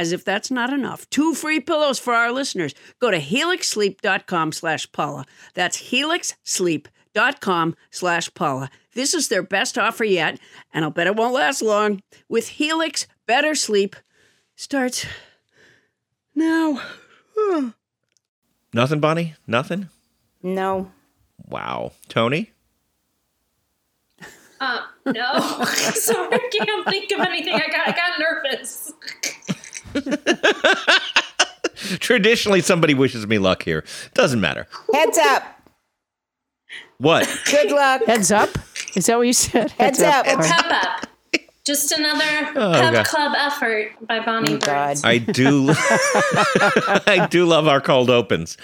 as if that's not enough, two free pillows for our listeners. Go to helixsleep.com slash Paula. That's helixsleep.com slash Paula. This is their best offer yet, and I'll bet it won't last long. With Helix, better sleep starts now. Nothing, Bonnie? Nothing? No. Wow. Tony? Uh, no. Sorry, I can't think of anything. I got, I got nervous. Traditionally, somebody wishes me luck here. Doesn't matter. Heads up. What? Good luck. Heads up. Is that what you said? Heads up. Pep up. Just another Oh, pep God. club effort by Bonnie Oh, God. I do. I do love our cold opens.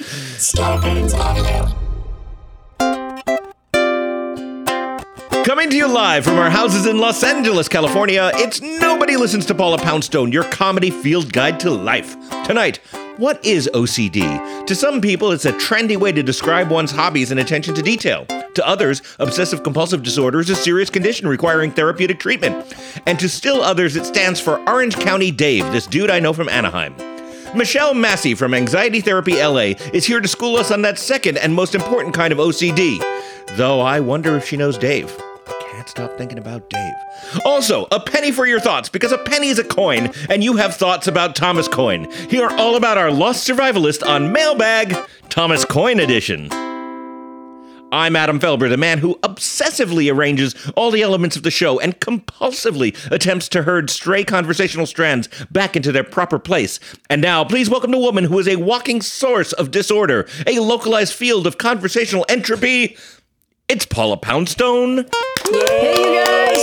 Coming to you live from our houses in Los Angeles, California, it's Nobody Listens to Paula Poundstone, your comedy field guide to life. Tonight, what is OCD? To some people, it's a trendy way to describe one's hobbies and attention to detail. To others, obsessive compulsive disorder is a serious condition requiring therapeutic treatment. And to still others, it stands for Orange County Dave, this dude I know from Anaheim. Michelle Massey from Anxiety Therapy LA is here to school us on that second and most important kind of OCD. Though I wonder if she knows Dave. Can't stop thinking about Dave. Also, a penny for your thoughts, because a penny is a coin, and you have thoughts about Thomas Coin. Here all about our lost survivalist on Mailbag, Thomas Coin Edition. I'm Adam Felber, the man who obsessively arranges all the elements of the show and compulsively attempts to herd stray conversational strands back into their proper place. And now, please welcome the woman who is a walking source of disorder, a localized field of conversational entropy. It's Paula Poundstone. Hey, you guys.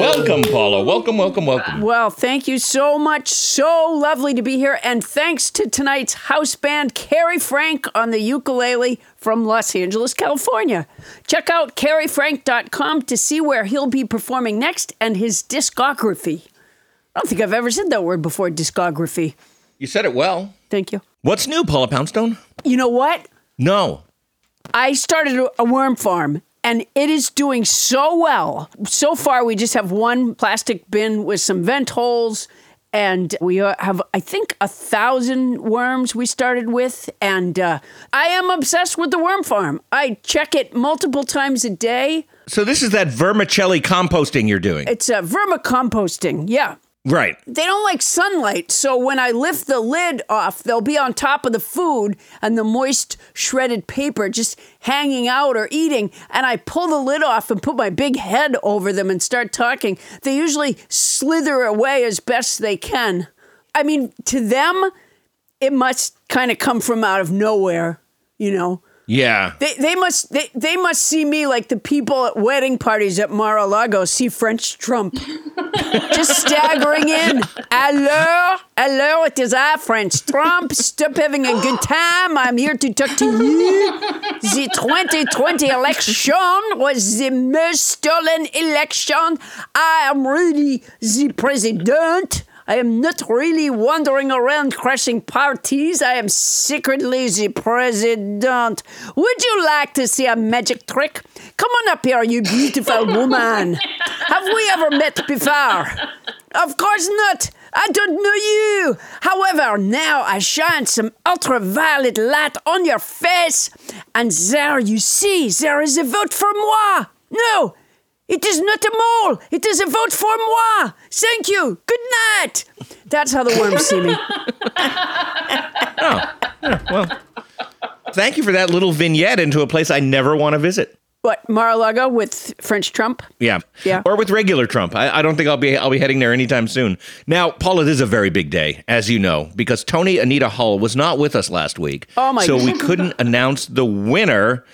Welcome, Paula. Welcome, welcome, welcome. Well, thank you so much. So lovely to be here. And thanks to tonight's house band, Carrie Frank on the ukulele from Los Angeles, California. Check out carriefrank.com to see where he'll be performing next and his discography. I don't think I've ever said that word before, discography. You said it well. Thank you. What's new, Paula Poundstone? You know what? No. I started a- worm farm and it is doing so well. So far, we just have one plastic bin with some vent holes. And we have, I think, a thousand worms we started with. And uh, I am obsessed with the worm farm. I check it multiple times a day. So this is that vermicelli composting you're doing. It's uh, vermicomposting. Yeah. Right. They don't like sunlight, so when I lift the lid off, they'll be on top of the food and the moist shredded paper just hanging out or eating. And I pull the lid off and put my big head over them and start talking. They usually slither away as best they can. I mean, to them, it must kind of come from out of nowhere, you know. Yeah. They, they must they, they must see me like the people at wedding parties at Mar-a-Lago see French Trump. Just staggering in. Hello, hello, it is I, French Trump. Stop having a good time. I'm here to talk to you. The 2020 election was the most stolen election. I am really the president. I am not really wandering around crashing parties. I am secretly the president. Would you like to see a magic trick? Come on up here, you beautiful woman. Have we ever met before? Of course not. I don't know you. However, now I shine some ultraviolet light on your face, and there you see, there is a vote for moi. No, it is not a mole. It is a vote for moi. Thank you. Good night. That's how the worms see me. Oh. Well. Thank you for that little vignette into a place I never want to visit. What Mar-a-Lago with French Trump? Yeah. Yeah. Or with regular Trump. I, I don't think I'll be I'll be heading there anytime soon. Now, Paula, this is a very big day, as you know, because Tony Anita Hull was not with us last week. Oh, my So God. we couldn't announce the winner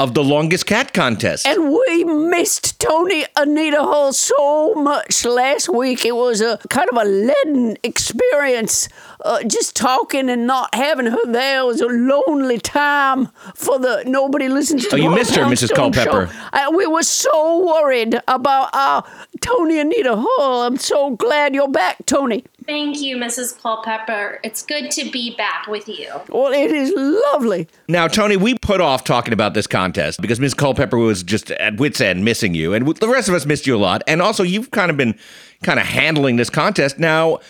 of the longest cat contest. And we missed Tony Anita Hull so much last week. It was a kind of a leaden experience. Uh, just talking and not having her there was a lonely time for the nobody listens to Oh, you missed her, Mrs. Culpepper. I, we were so worried about our Tony and Anita Hull. I'm so glad you're back, Tony. Thank you, Mrs. Culpepper. It's good to be back with you. Well, it is lovely. Now, Tony, we put off talking about this contest because Ms. Culpepper was just at wit's end missing you, and the rest of us missed you a lot. And also, you've kind of been kind of handling this contest. Now,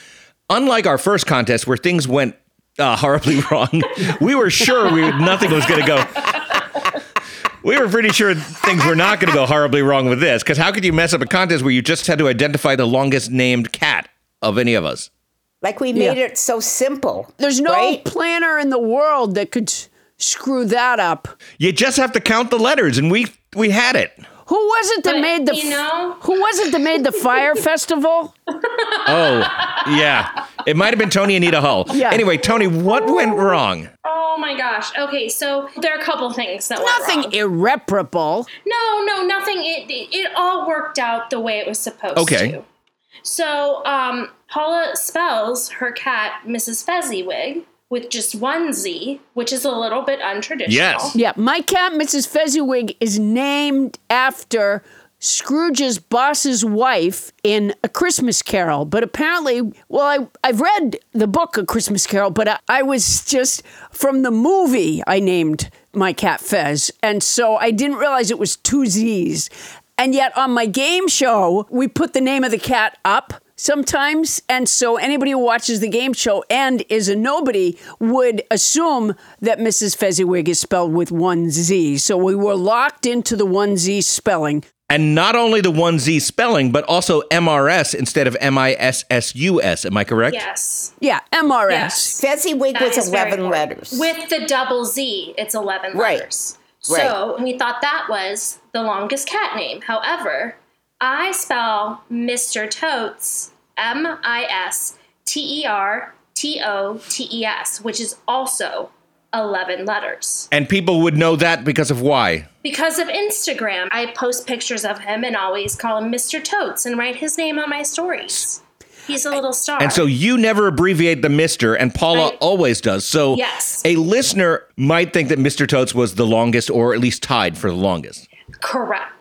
unlike our first contest where things went uh, horribly wrong, we were sure we nothing was going to go. We were pretty sure things were not going to go horribly wrong with this because how could you mess up a contest where you just had to identify the longest named cat of any of us? Like we made Yeah. it so simple. There's no right? planner in the world that could screw that up. You just have to count the letters, and we we had it. Who was it that But, made the you know- Who was it that made the fire festival? Oh, yeah. It might have been Tony Anita Hull. Yeah. Anyway, Tony, what went wrong? Oh my gosh. Okay, so there are a couple things that went Nothing wrong. irreparable. No, no, nothing. It, it it all worked out the way it was supposed Okay. to. Okay. So, um, Paula spells her cat Mrs. Fezziwig with just one Z, which is a little bit untraditional. Yes. Yeah, my cat, Mrs. Fezziwig, is named after Scrooge's boss's wife in A Christmas Carol. But apparently, well, I, I've read the book A Christmas Carol, but I, I was just from the movie I named my cat Fez. And so I didn't realize it was two Z's. And yet on my game show, we put the name of the cat up sometimes. And so anybody who watches the game show and is a nobody would assume that Mrs. Fezziwig is spelled with one Z. So we were locked into the one Z spelling. And not only the one Z spelling, but also MRS instead of M I S S U S. Am I correct? Yes. Yeah, MRS. Yes. Fezziwig That was 11 letters. With the double Z, it's 11 Right. letters. So we thought that was the longest cat name. However, I spell Mr. Totes M I S T E R T O T E S, which is also 11 letters. And people would know that because of why? Because of Instagram, I post pictures of him and always call him Mr. Totes and write his name on my stories. He's a little star. And so you never abbreviate the Mr., and Paula I- always does. So Yes. a listener might think that Mr. Totes was the longest, or at least tied for the longest. Correct.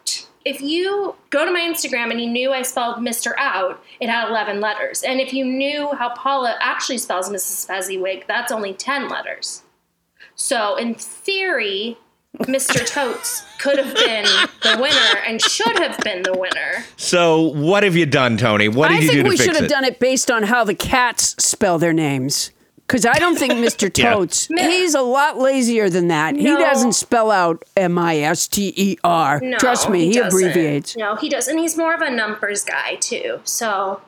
If you go to my Instagram and you knew I spelled Mr. out, it had 11 letters. And if you knew how Paula actually spells Mrs. Fezziwig, that's only 10 letters. So, in theory, Mr. Totes could have been the winner and should have been the winner. So what have you done, Tony? What did I you do to fix it? I think we should have done it based on how the cats spell their names. Because I don't think Mr. Yeah. Totes, he's a lot lazier than that. He doesn't spell out M I S T E R. No, Trust me, he, doesn't. abbreviates. No, he does, and he's more of a numbers guy too. So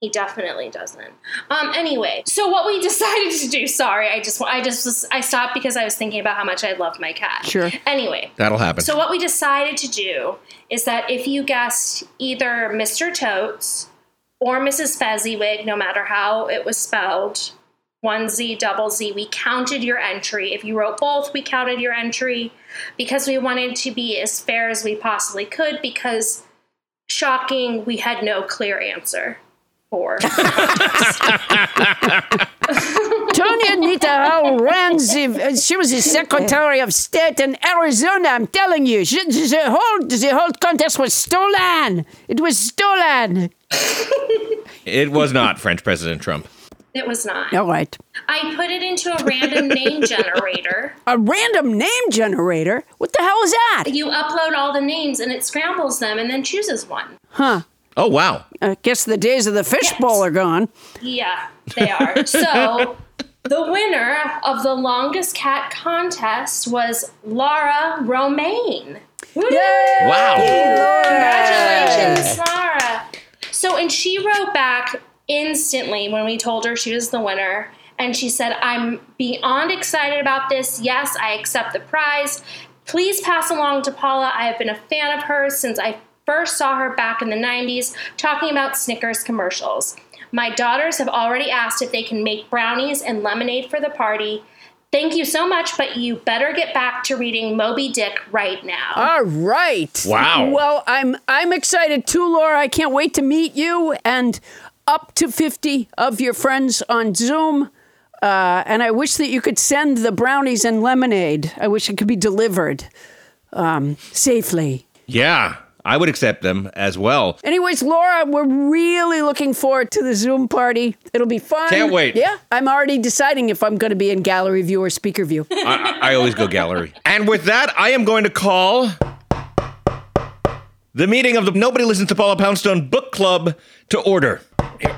he definitely doesn't. Um. Anyway, so what we decided to do. Sorry, I just I just was I stopped because I was thinking about how much I love my cat. Sure. Anyway. That'll happen. So what we decided to do is that if you guessed either Mr. Totes or Mrs. Fezziwig, no matter how it was spelled, one Z, double Z, we counted your entry. If you wrote both, we counted your entry because we wanted to be as fair as we possibly could because shocking, we had no clear answer for. Tony Anita Hull ran she was the Secretary of State in Arizona. I'm telling you, she, the whole the whole contest was stolen. It was stolen. it was not French President Trump. It was not. All right, I put it into a random name generator. a random name generator. What the hell is that? You upload all the names and it scrambles them and then chooses one. Huh? Oh wow. I guess the days of the fishbowl are gone. Yeah, they are. so the winner of the longest cat contest was Laura Romaine. Woo! Wow. Congratulations, Laura. So, and she wrote back instantly when we told her she was the winner. And she said, I'm beyond excited about this. Yes, I accept the prize. Please pass along to Paula. I have been a fan of hers since I first saw her back in the 90s talking about Snickers commercials. My daughters have already asked if they can make brownies and lemonade for the party. Thank you so much, but you better get back to reading Moby Dick right now. All right. Wow. Well, I'm I'm excited too, Laura. I can't wait to meet you and up to 50 of your friends on Zoom. Uh, and I wish that you could send the brownies and lemonade. I wish it could be delivered um, safely. Yeah, I would accept them as well. Anyways, Laura, we're really looking forward to the Zoom party. It'll be fun. Can't wait. Yeah, I'm already deciding if I'm going to be in gallery view or speaker view. I, I always go gallery. And with that, I am going to call the meeting of the Nobody Listens to Paula Poundstone Book Club to order.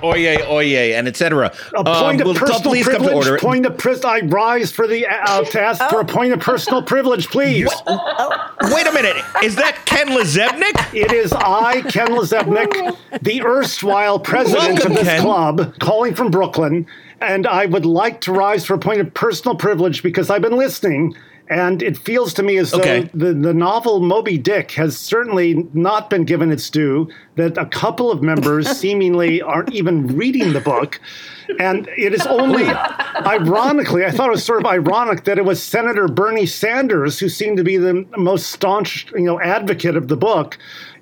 Oye, oye, and etc. A point of personal please come to privilege. order. Point of pris- I rise for the uh, to ask for a point of personal privilege, please. Wait a minute. Is that Ken LaZebnik? It is I, Ken LaZebnik, the erstwhile president Welcome, of this Ken. club, calling from Brooklyn, and I would like to rise for a point of personal privilege because I've been listening. And it feels to me as though Okay. the, the novel Moby Dick has certainly not been given its due, that a couple of members seemingly aren't even reading the book. And it is only, ironically, I thought it was sort of ironic that it was Senator Bernie Sanders who seemed to be the most staunch, you know, advocate of the book.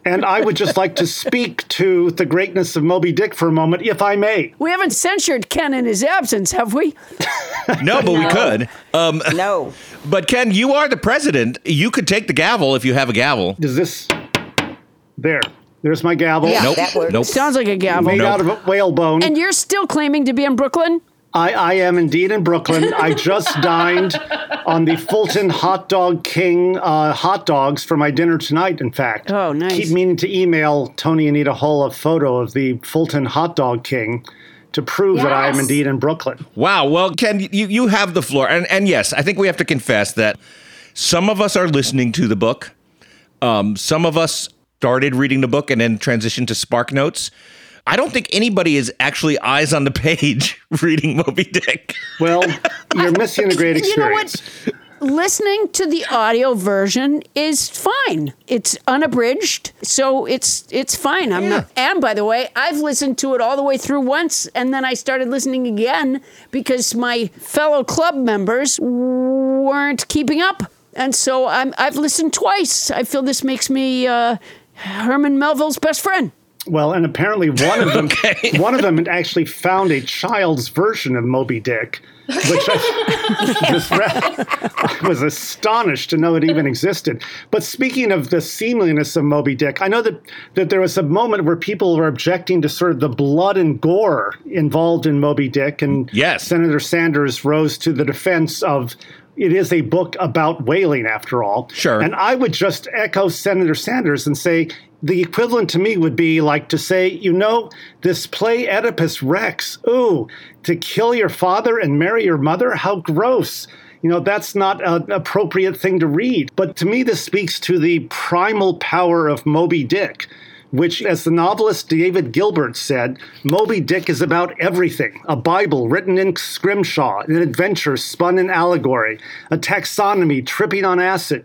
And I would just like to speak to the greatness of Moby Dick for a moment, if I may. We haven't censured Ken in his absence, have we? No, but we could. Um, No. but Ken, you are the president. You could take the gavel if you have a gavel. Is this there? There's my gavel. Yeah. Nope. that works. Nope. Sounds like a gavel. Made Nope. out of a whalebone. And you're still claiming to be in Brooklyn? I, I am indeed in Brooklyn. I just dined on the Fulton Hot Dog King uh, hot dogs for my dinner tonight, in fact. Oh, nice. Keep meaning to email Tony Anita Hull a photo of the Fulton Hot Dog King to prove that I am indeed in Brooklyn. Wow. Well, Ken, you, you have the floor. And, and yes, I think we have to confess that some of us are listening to the book. Um, some of us started reading the book and then transitioned to Spark Notes. I don't think anybody is actually eyes on the page reading Moby Dick. Well, you're missing a great experience. You know what? Listening to the audio version is fine. It's unabridged, so it's it's fine. I'm not. And by the way, I've listened to it all the way through once, and then I started listening again because my fellow club members weren't keeping up, and so I'm I've listened twice. I feel this makes me uh, Herman Melville's best friend. Well, and apparently one of them, one of them had actually found a child's version of Moby Dick, which I, I was astonished to know it even existed. But speaking of the seamliness of Moby Dick, I know that that there was a moment where people were objecting to sort of the blood and gore involved in Moby Dick, and Yes. Senator Sanders rose to the defense of. It is a book about whaling, after all. Sure. And I would just echo Senator Sanders and say the equivalent to me would be like to say, you know, this play Oedipus Rex, ooh, to kill your father and marry your mother? How gross. You know, that's not an appropriate thing to read. But to me, this speaks to the primal power of Moby Dick. Which, as the novelist David Gilbert said, Moby Dick is about everything a Bible written in scrimshaw, an adventure spun in allegory, a taxonomy tripping on acid,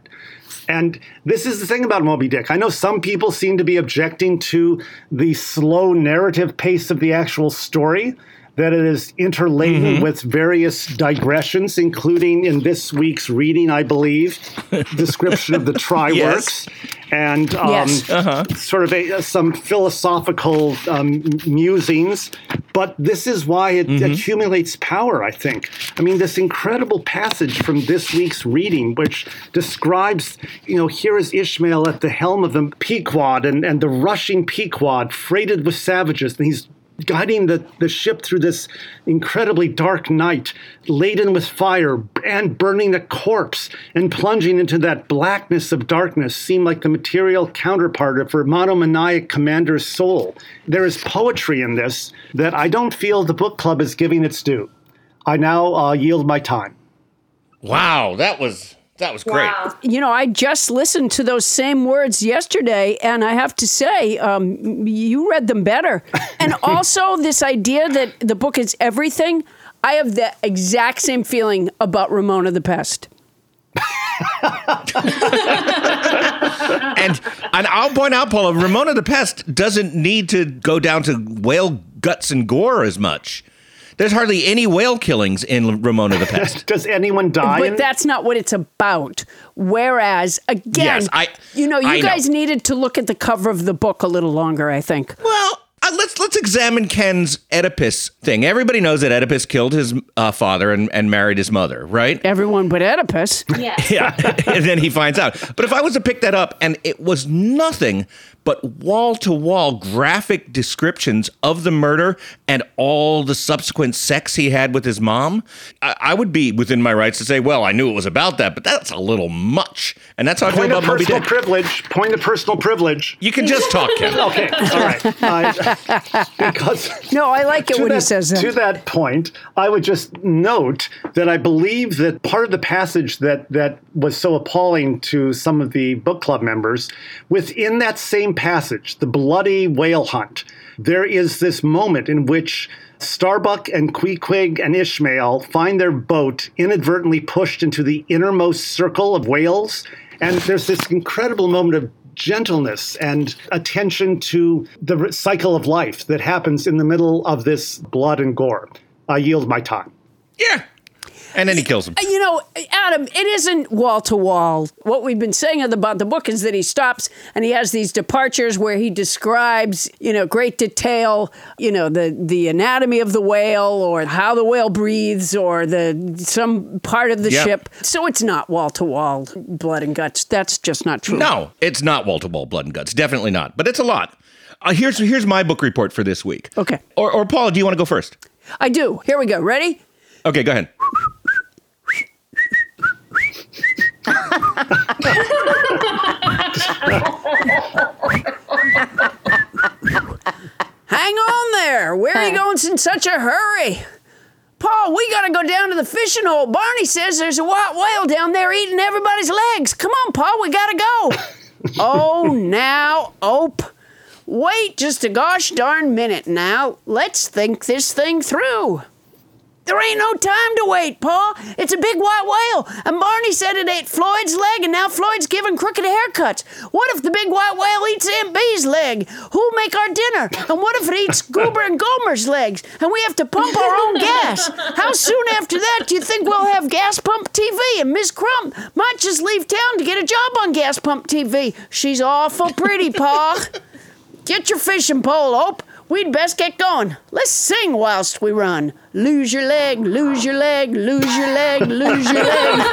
and this is the thing about Moby Dick. I know some people seem to be objecting to the slow narrative pace of the actual story, that it is interladen with various digressions, including in this week's reading, I believe, description of the Try-Works. And um, Yes. sort of a, some philosophical um, musings, but this is why it accumulates power, I think. I mean, this incredible passage from this week's reading, which describes, you know, here is Ishmael at the helm of the Pequod and, and the rushing Pequod freighted with savages, and he's guiding the, the ship through this incredibly dark night, laden with fire and burning a corpse and plunging into that blackness of darkness seemed like the material counterpart of her monomaniac commander's soul. There is poetry in this that I don't feel the book club is giving its due. I now uh, yield my time. Wow, that was that was great. Wow. You know, I just listened to those same words yesterday, and I have to say, um, you read them better. And also, this idea that the book is everything, I have the exact same feeling about Ramona the Pest. And and I'll point out, Paula, Ramona the Pest doesn't need to go down to whale guts and gore as much. There's hardly any whale killings in Ramona the Pest. Does anyone die? in- But that's not what it's about. Whereas, again, Yes, I- you know, you I know. guys needed to look at the cover of the book a little longer, I think. well, uh, let's let's examine Ken's Oedipus thing. Everybody knows that Oedipus killed his uh, father and, and married his mother, right? Everyone but Oedipus. Yeah. Yeah, and then he finds out. But if I was to pick that up and it was nothing but wall to wall graphic descriptions of the murder and all the subsequent sex he had with his mom, I, I would be within my rights to say, well, I knew it was about that, but that's a little much. And that's how I feel point of about Moby personal privilege. Point of personal privilege. You can just talk, Ken. Okay, all right. Uh, because No, I like it to when he that, says that. to that point, I would just note that I believe that part of the passage that that was so appalling to some of the book club members, within that same passage, the bloody whale hunt, there is this moment in which Starbuck and Queequeg and Ishmael find their boat inadvertently pushed into the innermost circle of whales, and there's this incredible moment of gentleness and attention to the cycle of life that happens in the middle of this blood and gore. I yield my time. Yeah. And then he kills him. You know, Adam, it isn't wall to wall. What we've been saying about the book is that he stops and he has these departures where he describes, you know, great detail, you know, the the anatomy of the whale or how the whale breathes or the some part of the Yep. ship. So it's not wall to wall blood and guts. That's just not true. No, it's not wall to wall blood and guts. Definitely not. But it's a lot. Uh, here's here's my book report for this week. Okay. Or, or Paula, do you want to go first? I do. Here we go. Ready? Okay, go ahead. Hang on there. Where are you going in such a hurry? Paul, we got to go down to the fishing hole. Barney says there's a white whale down there eating everybody's legs. Come on, Paul, we got to go. oh, now, Ope. Wait just a gosh darn minute now. Let's think this thing through. There ain't no time to wait, Pa. It's a big white whale. And Barney said it ate Floyd's leg, and now Floyd's giving crooked haircuts. What if the big white whale eats Aunt Bee's leg? Who'll make our dinner? And what if it eats Goober and Gomer's legs? And we have to pump our own gas? How soon after that do you think we'll have gas pump TV? And Miss Crump might just leave town to get a job on gas pump TV. She's awful pretty, Pa. Get your fishing pole, Ope. We'd best get going. Let's sing whilst we run. Lose your leg, lose your leg, lose your leg, lose your leg.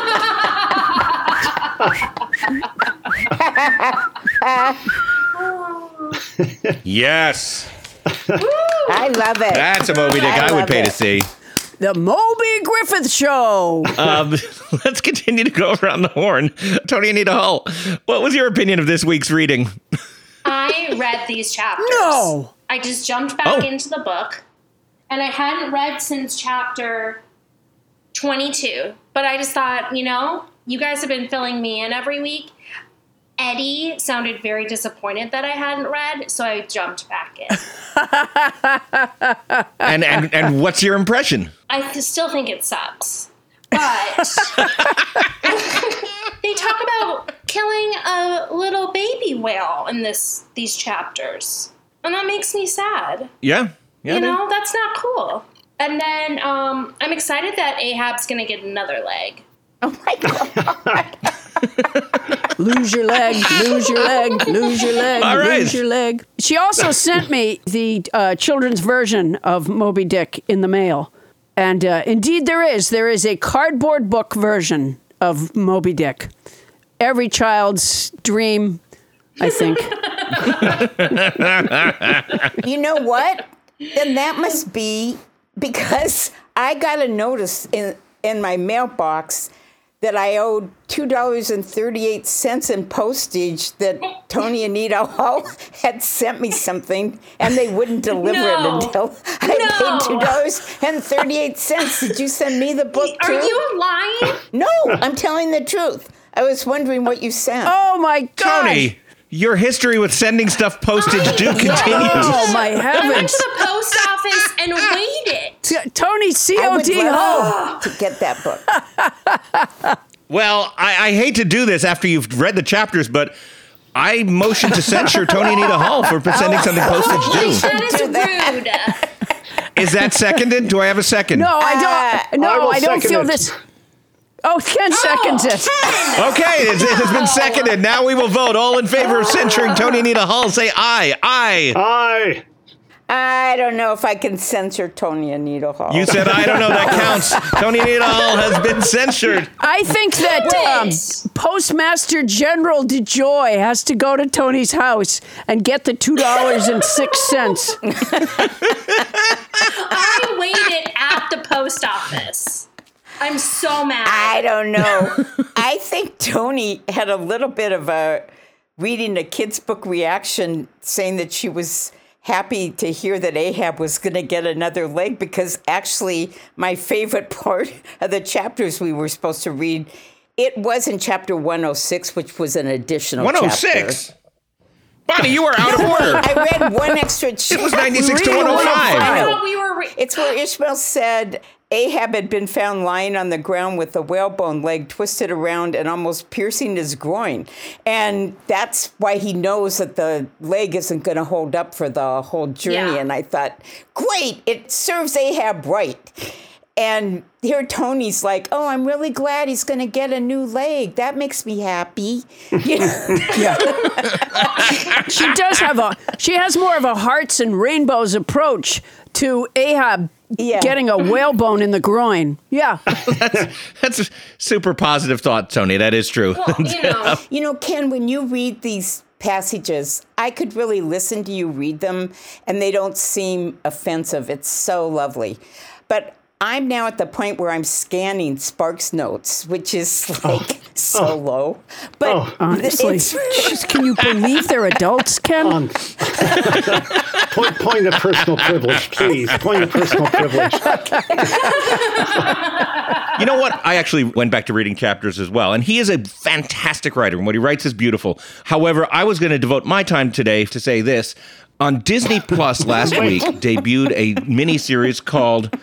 Yes. I love it. That's a Moby Dick I, I would love pay to see. The Moby Griffith Show. Um, let's continue to go around the horn. Tony and Anita Hull, what was your opinion of this week's reading? I read these chapters. No. I just jumped back Oh. into the book, and I hadn't read since chapter 22. But I just thought, you know, you guys have been filling me in every week. Eddie sounded very disappointed that I hadn't read, so I jumped back in. And and and what's your impression? I still think it sucks. But they talk about killing a little baby whale in this these chapters. And that makes me sad. Yeah. Yeah. you dude. know, that's not cool. And then um, I'm excited that Ahab's gonna get another leg. Oh my God. Lose your leg, lose your leg, lose your leg, All right. lose your leg. She also sent me the uh, children's version of Moby Dick in the mail. And uh, indeed, there is. There is a cardboard book version of Moby Dick. Every child's dream, I think. You know what? Then that must be because I got a notice in in my mailbox that I owed two dollars and thirty eight cents in postage that Tony Anita Hull had sent me something and they wouldn't deliver No. it until I No. paid two dollars and thirty eight cents. Did you send me the book Are too? you lying? No, I'm telling the truth. I was wondering what you sent. Oh my God. Tony, your history with sending stuff postage do oh, continues. Oh my heavens! I went heavens. to the post office and waited. T- Tony I would COD Ho. to get that book. Well, I, I hate to do this after you've read the chapters, but I motion to censure Tony Anita Hull for sending something postage due. That is do that. rude. Is that seconded? Do I have a second? No, I don't. Uh, no, I I, don't second feel it. this. Oh, Ken seconds it. Okay, it's, it has been seconded. Now we will vote. All in favor of censuring Tony Anita Hull, say aye. Aye. Aye. I don't know if I can censor Tony Anita Hull. You said I don't know. That counts. Tony Anita Hull has been censured. I think that um, Postmaster General DeJoy has to go to Tony's house and get the two dollars and six cents. I waited at the post office. I'm so mad. I don't know. I think Tony had a little bit of a reading a kid's book reaction saying that she was happy to hear that Ahab was going to get another leg because actually my favorite part of the chapters we were supposed to read it was in chapter 106 which was an additional 106. chapter. Oh Bonnie, you are out of order. I read one extra chapter. It was 96 to 105. I know. thought we were. Re- It's where Ishmael said Ahab had been found lying on the ground with the whalebone leg twisted around and almost piercing his groin. And that's why he knows that the leg isn't going to hold up for the whole journey. Yeah. And I thought, great, it serves Ahab right. And here Tony's like, oh, I'm really glad he's going to get a new leg. That makes me happy. You know? She does have a. She has more of a hearts and rainbows approach to Ahab Yeah. getting a whalebone in the groin. Yeah. That's a super positive thought, Tony. That is true. well, you know, You know, Ken, when you read these passages, I could really listen to you read them and they don't seem offensive. It's so lovely. But I'm now at the point where I'm scanning Sparks notes, which is like so low. But Oh. Honestly, it's Jeez, can you believe they're adults, Ken? Um, point, point of personal privilege, please. Point of personal privilege. You know what? I actually went back to reading chapters as well, and he is a fantastic writer, and what he writes is beautiful. However, I was going to devote my time today to say this. On Disney Plus last week debuted a mini series called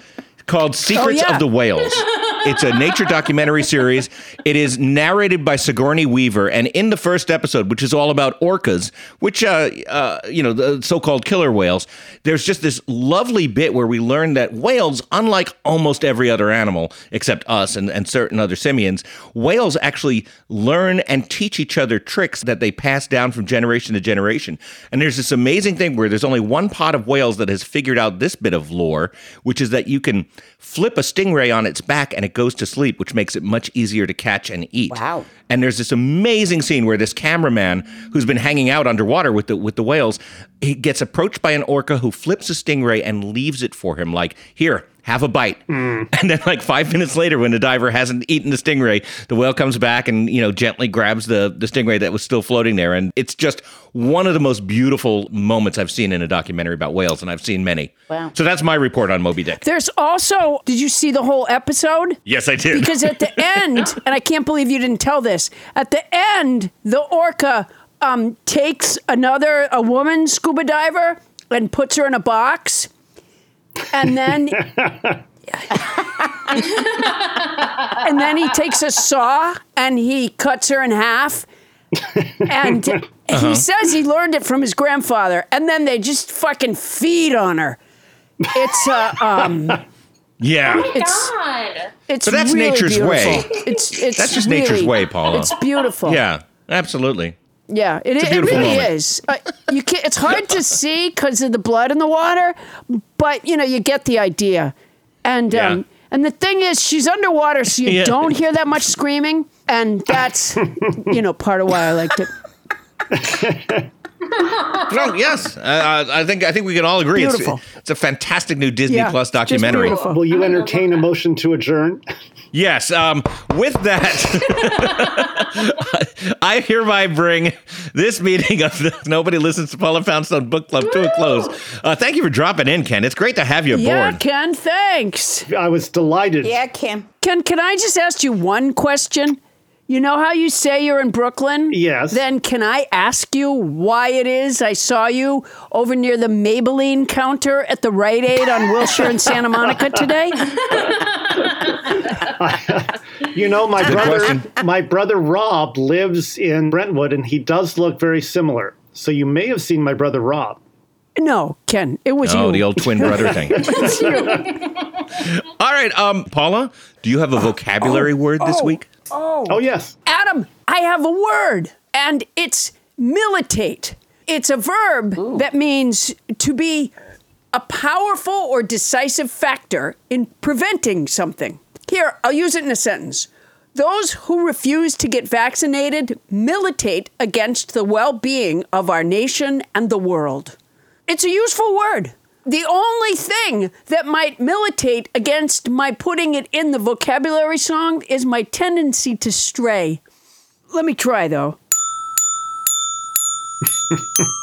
called oh, Secrets yeah. of the Whales. It's a nature documentary series. It is narrated by Sigourney Weaver, and in the first episode, which is all about orcas, which uh, uh, you know the so-called killer whales, there's just this lovely bit where we learn that whales, unlike almost every other animal except us and, and certain other simians, whales actually learn and teach each other tricks that they pass down from generation to generation. And there's this amazing thing where there's only one pod of whales that has figured out this bit of lore, which is that you can flip a stingray on its back and it goes to sleep, which makes it much easier to catch and eat. Wow. And there's this amazing scene where this cameraman who's been hanging out underwater with the with the whales, he gets approached by an orca who flips a stingray and leaves it for him, like, here, have a bite. And then like five minutes later, when the diver hasn't eaten the stingray, the whale comes back and, you know, gently grabs the, the stingray that was still floating there. And it's just one of the most beautiful moments I've seen in a documentary about whales, and I've seen many. Wow. So that's my report on Moby Dick. There's also. Did you see the whole episode? Yes, I did. Because at the end, and I can't believe you didn't tell this. At the end, the orca um, takes another a woman scuba diver and puts her in a box, and then and then he takes a saw and he cuts her in half. And he says he learned it from his grandfather, and then they just fucking feed on her. It's uh, um, yeah. it's God. it's But that's really nature's beautiful. way. It's it's That's just really- nature's way, Paula. It's beautiful. Yeah, absolutely. Yeah. It, it really moment. is. Uh, you can It's hard to see because of the blood in the water, but you know you get the idea. And Yeah. um, and the thing is, she's underwater, so you Yeah. don't hear that much screaming, and that's you know part of why I liked it. No, yes, uh, I think I think we can all agree. It's, Beautiful. it's a fantastic new Disney Yeah, Plus documentary. Will you entertain a motion to adjourn? Yes. Um, with that, I hereby bring this meeting of the Nobody Listens to Paula Poundstone Book Club to a close. Uh, thank you for dropping in, Ken. It's great to have you aboard. Yeah, Ken. Thanks. I was delighted. yeah, Kim. Ken, can I just ask you one question? You know how you say you're in Brooklyn? Yes. Then can I ask you why it is I saw you over near the Maybelline counter at the Rite Aid on Wilshire and Santa Monica today? You know, my Good brother, question. my brother Rob lives in Brentwood, and he does look very similar. So you may have seen my brother Rob. No, Ken, it was you. Oh, you. the old twin brother thing. All right, um, Paula, do you have a vocabulary word this week? Oh. oh, yes. Adam, I have a word, and it's militate. It's a verb that means to be a powerful or decisive factor in preventing something. Here, I'll use it in a sentence. Those who refuse to get vaccinated militate against the well being of our nation and the world. It's a useful word. The only thing that might militate against my putting it in the vocabulary song is my tendency to stray. Let me try though.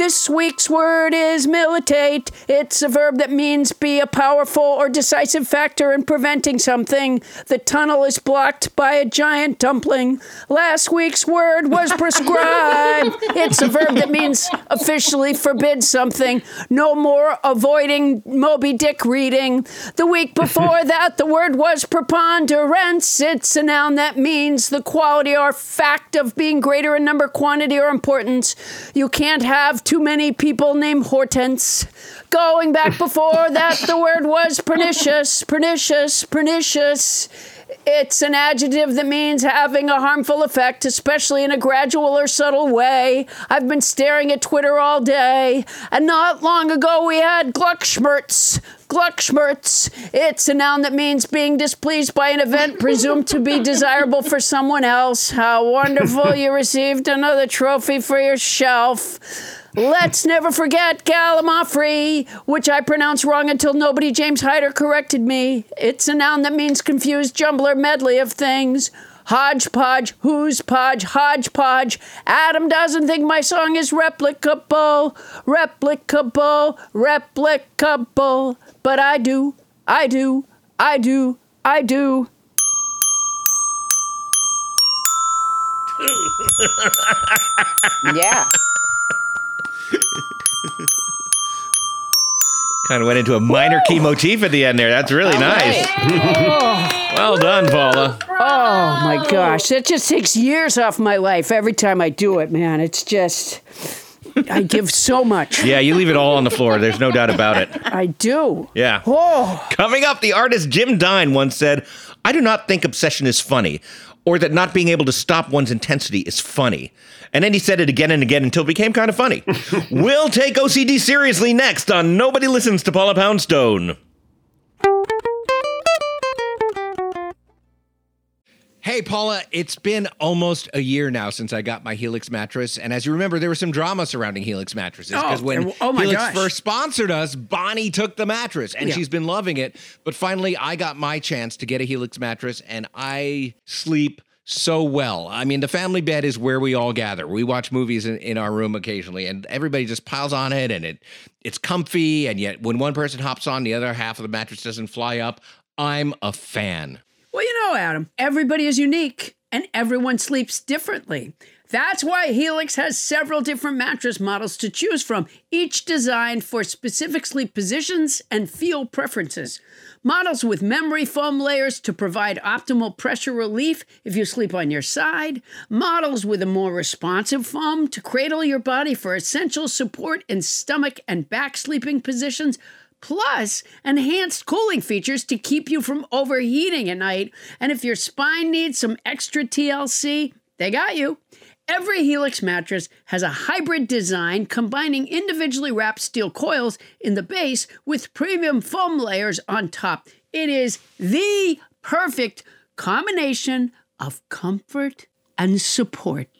This week's word is militate. It's a verb that means be a powerful or decisive factor in preventing something. The tunnel is blocked by a giant dumpling. Last week's word was prescribe. it's a verb that means officially forbid something. No more avoiding Moby Dick reading. The week before that, the word was preponderance. It's a noun that means the quality or fact of being greater in number, quantity, or importance. You can't have too many people named Hortense. Going back before that, the word was pernicious, pernicious, pernicious. It's an adjective that means having a harmful effect, especially in a gradual or subtle way. I've been staring at Twitter all day, and not long ago we had Gluckschmerz. Gluckschmerz. It's a noun that means being displeased by an event presumed to be desirable for someone else. How wonderful you received another trophy for your shelf. Let's never forget Gallimaufry, which I pronounced wrong until nobody James Hyder corrected me. It's a noun that means confused jumbler medley of things. Hodgepodge, who's podge, hodgepodge. Adam doesn't think my song is replicable, replicable, replicable. But I do, I do, I do, I do. Yeah. Kind of went into a minor key motif at the end there. That's really nice. well done, Paula. Oh my gosh, that just takes years off my life every time I do it, man. It's just, I give so much. Yeah, you leave it all on the floor. There's no doubt about it. I do. Yeah. Oh, Coming up, the artist Jim Dine once said, I do not think obsession is funny, or that not being able to stop one's intensity is funny. And then he said it again and again until it became kind of funny. we'll take OCD seriously next on Nobody Listens to Paula Poundstone. Hey, Paula, it's been almost a year now since I got my Helix mattress. And as you remember, there was some drama surrounding Helix mattresses because Oh, when oh my Helix gosh. first sponsored us, Bonnie took the mattress and Yeah. she's been loving it. But finally, I got my chance to get a Helix mattress and I sleep so well. I mean, the family bed is where we all gather. We watch movies in, in our room occasionally and everybody just piles on it and it it's comfy. And yet, when one person hops on, the other half of the mattress doesn't fly up. I'm a fan. well, you know, Adam, everybody is unique and everyone sleeps differently. That's why Helix has several different mattress models to choose from, each designed for specific sleep positions and feel preferences. Models with memory foam layers to provide optimal pressure relief if you sleep on your side. Models with a more responsive foam to cradle your body for essential support in stomach and back sleeping positions plus enhanced cooling features to keep you from overheating at night. And if your spine needs some extra TLC, they got you. Every Helix mattress has a hybrid design combining individually wrapped steel coils in the base with premium foam layers on top. It is the perfect combination of comfort and support.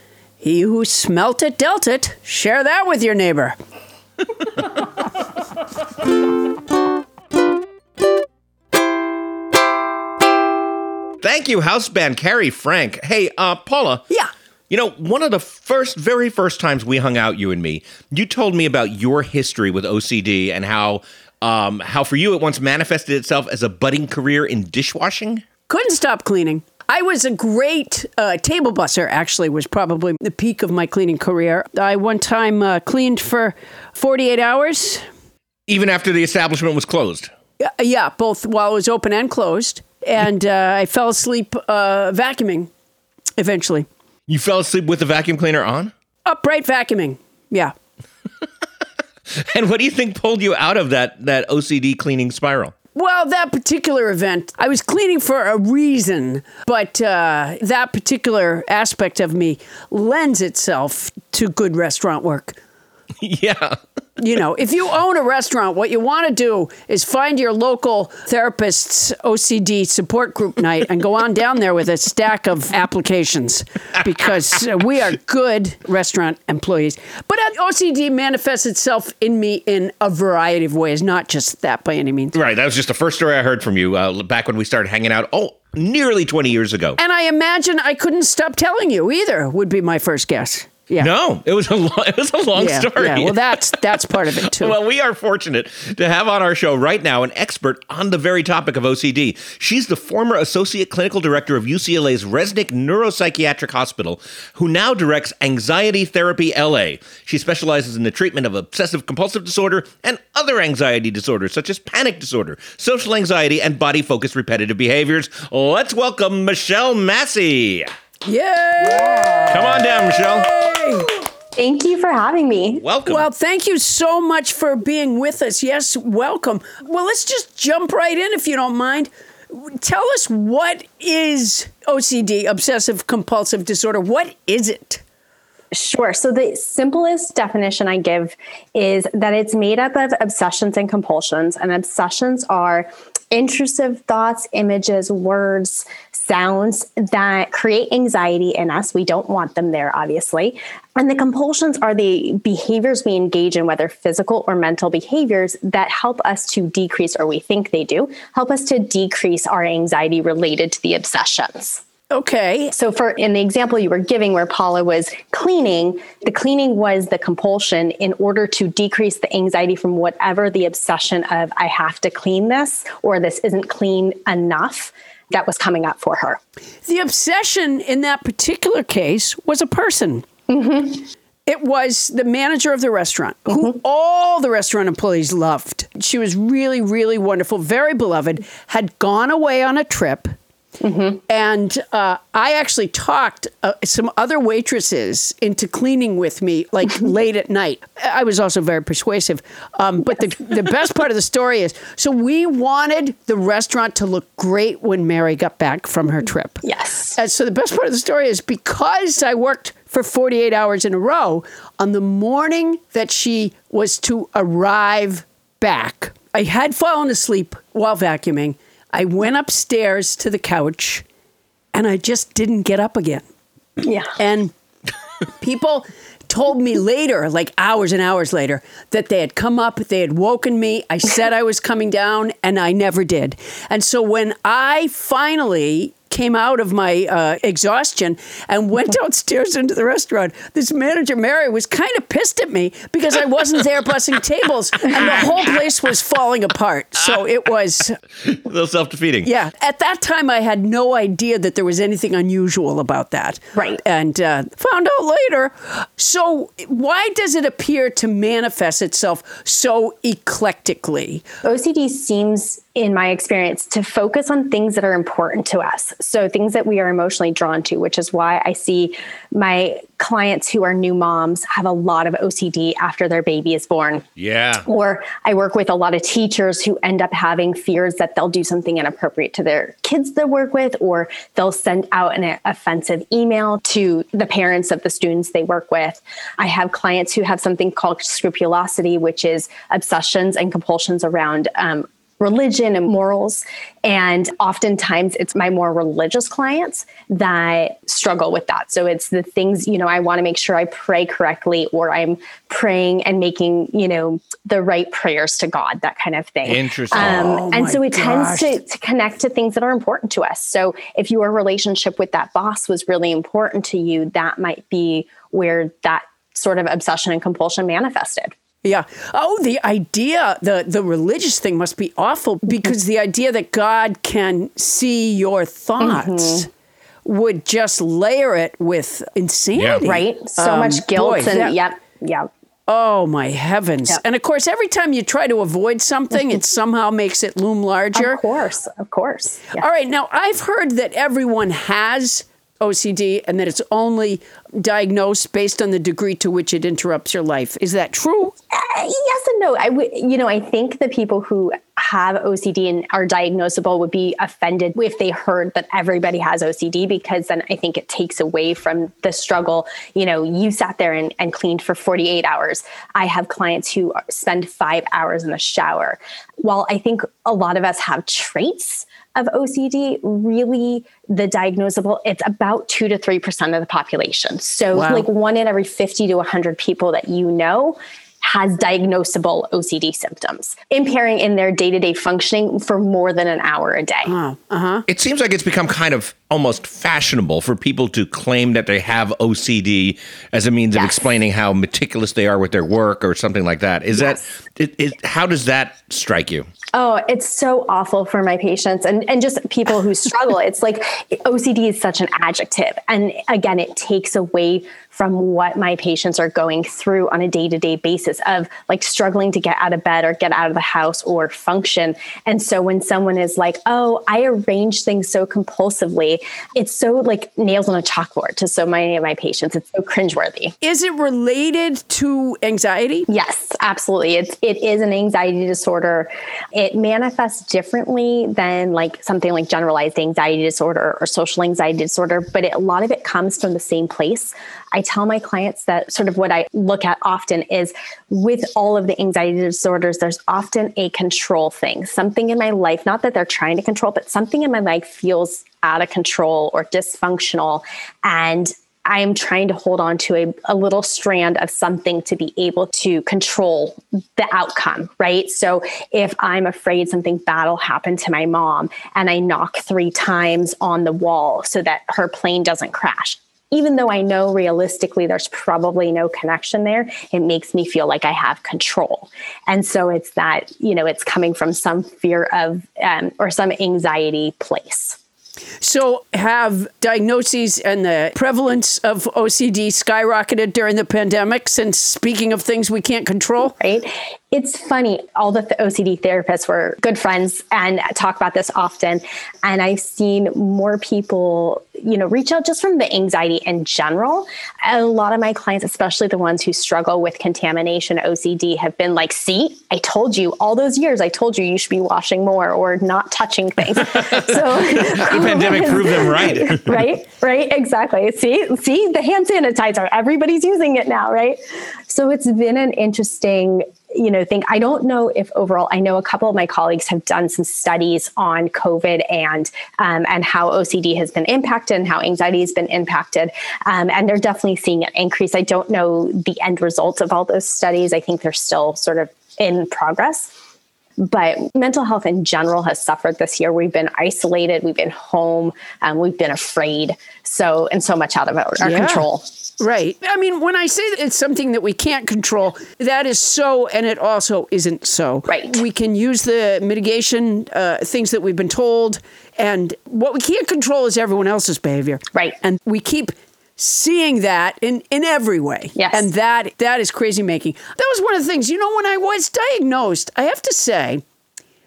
He who smelt it dealt it. Share that with your neighbor. Thank you, house band Casey Frank. Hey, uh, Paula. Yeah. You know, one of the first, very first times we hung out, you and me, you told me about your history with OCD and how, um, how for you it once manifested itself as a budding career in dishwashing. Couldn't stop cleaning. I was a great uh, table busser, actually, was probably the peak of my cleaning career. I one time uh, cleaned for 48 hours. Even after the establishment was closed. Yeah, yeah, both while it was open and closed. And uh, I fell asleep uh, vacuuming eventually. You fell asleep with the vacuum cleaner on? Upright vacuuming. Yeah. And what do you think pulled you out of that, that OCD cleaning spiral? Well, that particular event, I was cleaning for a reason, but uh, that particular aspect of me lends itself to good restaurant work. yeah. You know, if you own a restaurant, what you want to do is find your local therapist's OCD support group night and go on down there with a stack of applications because we are good restaurant employees. But uh, OCD manifests itself in me in a variety of ways, not just that by any means. Right. That was just the first story I heard from you uh, back when we started hanging out. Oh, nearly 20 years ago. And I imagine I couldn't stop telling you either, would be my first guess. Yeah. No, it was a long, it was a long yeah, story. Yeah, well, that's that's part of it too. Well, we are fortunate to have on our show right now an expert on the very topic of OCD. She's the former associate clinical director of UCLA's Resnick Neuropsychiatric Hospital, who now directs Anxiety Therapy LA. She specializes in the treatment of obsessive compulsive disorder and other anxiety disorders such as panic disorder, social anxiety, and body focused repetitive behaviors. Let's welcome Michelle Massey. Yay! Come on down, Michelle. Thank you for having me. Welcome. Well, thank you so much for being with us. Yes, welcome. Well, let's just jump right in if you don't mind. Tell us what is OCD, obsessive compulsive disorder? What is it? Sure. So, the simplest definition I give is that it's made up of obsessions and compulsions. And obsessions are intrusive thoughts, images, words, sounds that create anxiety in us. We don't want them there, obviously. And the compulsions are the behaviors we engage in, whether physical or mental behaviors, that help us to decrease, or we think they do, help us to decrease our anxiety related to the obsessions. Okay. So, for in the example you were giving, where Paula was cleaning, the cleaning was the compulsion in order to decrease the anxiety from whatever the obsession of I have to clean this or this isn't clean enough that was coming up for her. The obsession in that particular case was a person. It was the manager of the restaurant, who all the restaurant employees loved. She was really, really wonderful, very beloved, had gone away on a trip. And uh, I actually talked uh, some other waitresses into cleaning with me, like late at night. I was also very persuasive. Um, but the, the best part of the story is so we wanted the restaurant to look great when Mary got back from her trip. Yes. And so the best part of the story is because I worked for 48 hours in a row, on the morning that she was to arrive back, I had fallen asleep while vacuuming. I went upstairs to the couch and I just didn't get up again. Yeah. And people told me later, like hours and hours later, that they had come up, they had woken me. I said I was coming down, and I never did. And so when I finally came out of my uh, exhaustion and went downstairs into the restaurant, this manager, Mary, was kind of pissed at me because I wasn't there bussing tables and the whole place was falling apart. So it was, a little self defeating. yeah. At that time, I had no idea that there was anything unusual about that. Right. And uh, found out later. So, why does it appear to manifest itself so eclectically? OCD seems, in my experience, to focus on things that are important to us. So, things that we are emotionally drawn to, which is why I see my clients who are new moms have a lot of OCD after their baby is born. Yeah. Or I work with a lot of teachers who end up having fears that they'll do something inappropriate to their kids they work with, or they'll send out an offensive email to the parents of the students they work with. I have clients who have something called scrupulosity, which is obsessions and compulsions around um, religion and morals. And oftentimes it's my more religious clients that struggle with that. So it's the things, you know, I want to make sure I pray correctly or I'm praying and making, you know, the right prayers to God, that kind of thing. Interesting. Um, Oh and so it gosh. tends to, to connect to things that are important to us. So if your relationship with that boss was really important to you, that might be where that sort of obsession and compulsion manifested. Yeah. Oh, the idea, the the religious thing must be awful because the idea that God can see your thoughts would just layer it with insanity. Right? So Um, much guilt boy, and that- yep, yep. Oh my heavens. Yep. And of course, every time you try to avoid something, it somehow makes it loom larger. Of course, of course. Yeah. All right. Now, I've heard that everyone has OCD and that it's only diagnosed based on the degree to which it interrupts your life. Is that true? Uh, yes and no. I you know, I think the people who have OCD and are diagnosable would be offended if they heard that everybody has OCD because then I think it takes away from the struggle. You know, you sat there and, and cleaned for 48 hours. I have clients who spend five hours in the shower. While I think a lot of us have traits of OCD, really the diagnosable, it's about two to 3% of the population. So, Wow. like one in every 50 to 100 people that you know has diagnosable OCD symptoms, impairing in their day to day functioning for more than an hour a day. Uh-huh. It seems like it's become kind of almost fashionable for people to claim that they have OCD as a means of explaining how meticulous they are with their work or something like that. Is that it, it, how does that strike you? Oh, it's so awful for my patients and, and just people who struggle. it's like OCD is such an adjective. And again, it takes away from what my patients are going through on a day to day basis of like struggling to get out of bed or get out of the house or function. And so when someone is like, oh, I arrange things so compulsively, it's so like nails on a chalkboard to so many of my patients. It's so cringeworthy. Is it related to anxiety? Yes, absolutely. It's it is an anxiety disorder. It manifests differently than like something like generalized anxiety disorder or social anxiety disorder, but it, a lot of it comes from the same place. I tell my clients that sort of what I look at often is with all of the anxiety disorders, there's often a control thing, something in my life, not that they're trying to control, but something in my life feels out of control or dysfunctional. And I'm trying to hold on to a, a little strand of something to be able to control the outcome, right? So if I'm afraid something bad will happen to my mom and I knock three times on the wall so that her plane doesn't crash, even though I know realistically there's probably no connection there, it makes me feel like I have control. And so it's that, you know, it's coming from some fear of um, or some anxiety place. So, have diagnoses and the prevalence of OCD skyrocketed during the pandemic since speaking of things we can't control? right? It's funny. All the OCD therapists were good friends and talk about this often. And I've seen more people, you know, reach out just from the anxiety in general. A lot of my clients, especially the ones who struggle with contamination OCD, have been like, see, I told you all those years, I told you you should be washing more or not touching things. so The pandemic proved them right. right? Right? Exactly. See? See? The hand sanitizer. Everybody's using it now right? So it's been an interesting you know thing. I don't know if overall i know a couple of my colleagues have done some studies on covid and um, and how ocd has been impacted and how anxiety has been impacted. Um, and they're definitely seeing an increase. I don't know the end results of all those studies. I think they're still sort of in progress but mental health in general has suffered this year. We've been isolated, we've been home, um, we've been afraid. So, and so much out of our, our Yeah. control. Right. I mean, when I say that it's something that we can't control, that is so, and it also isn't so. Right. We can use the mitigation uh, things that we've been told, and what we can't control is everyone else's behavior. Right. And we keep seeing that in in every way. Yes. And that that is crazy making. That was one of the things. You know, when I was diagnosed, I have to say.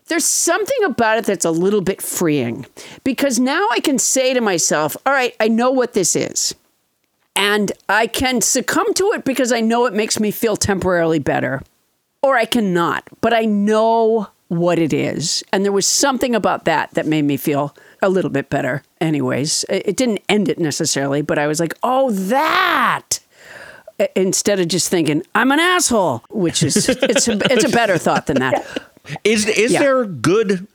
There's something about it that's a little bit freeing because now I can say to myself, all right, I know what this is. And I can succumb to it because I know it makes me feel temporarily better. Or I cannot, but I know what it is. And there was something about that that made me feel a little bit better, anyways. It it didn't end it necessarily, but I was like, oh, that. Instead of just thinking, I'm an asshole, which is, it's a, it's a better thought than that. Is is Yeah. there good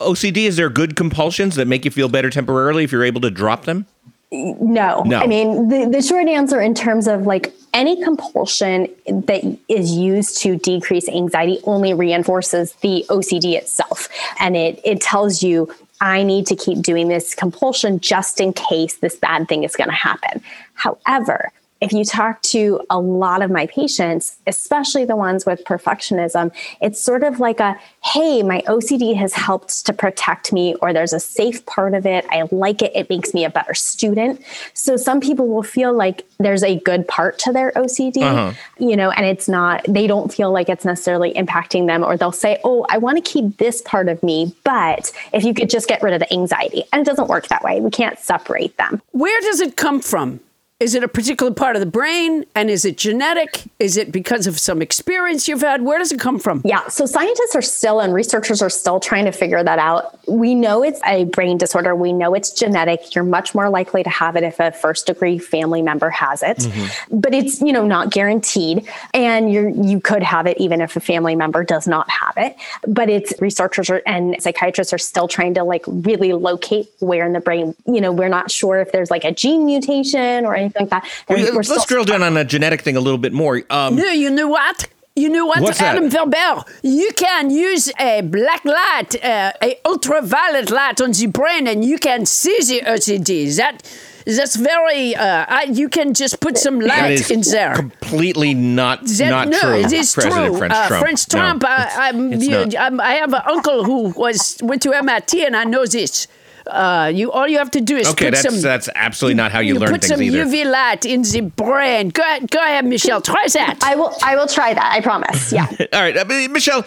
OCD? Is there good compulsions that make you feel better temporarily if you're able to drop them? No. No. I mean, the, the short answer in terms of like any compulsion that is used to decrease anxiety only reinforces the OCD itself. And it, it tells you, I need to keep doing this compulsion just in case this bad thing is going to happen. However, if you talk to a lot of my patients, especially the ones with perfectionism, it's sort of like a hey, my OCD has helped to protect me, or there's a safe part of it. I like it. It makes me a better student. So some people will feel like there's a good part to their OCD, uh-huh. you know, and it's not, they don't feel like it's necessarily impacting them, or they'll say, oh, I want to keep this part of me, but if you could just get rid of the anxiety. And it doesn't work that way. We can't separate them. Where does it come from? Is it a particular part of the brain? And is it genetic? Is it because of some experience you've had? Where does it come from? Yeah, so scientists are still and researchers are still trying to figure that out. We know it's a brain disorder. We know it's genetic. You're much more likely to have it if a first degree family member has it. Mm-hmm. But it's, you know, not guaranteed and you you could have it even if a family member does not have it. But it's researchers are, and psychiatrists are still trying to like really locate where in the brain, you know, we're not sure if there's like a gene mutation or anything like that. They're- we're Let's still- drill down on a genetic thing a little bit more. Um, No, you know what? You know what, What's that? Adam Felber? You can use a black light, uh, a ultraviolet light on the brain, and you can see the OCD. That that's very. Uh, I, you can just put some light is in there. completely not That- not no, true. it is President true. French uh, Trump. French No, I, it's- I'm, it's you- I'm, I have an uncle who was went to MIT, and I know this. Uh, you all you have to do is Okay, put that's some. that's absolutely not how you, learn put things some either. UV light in the brain. Go ahead, go ahead, Michelle. Try that. I will I will try that. I promise. Yeah. All right, uh, Michelle,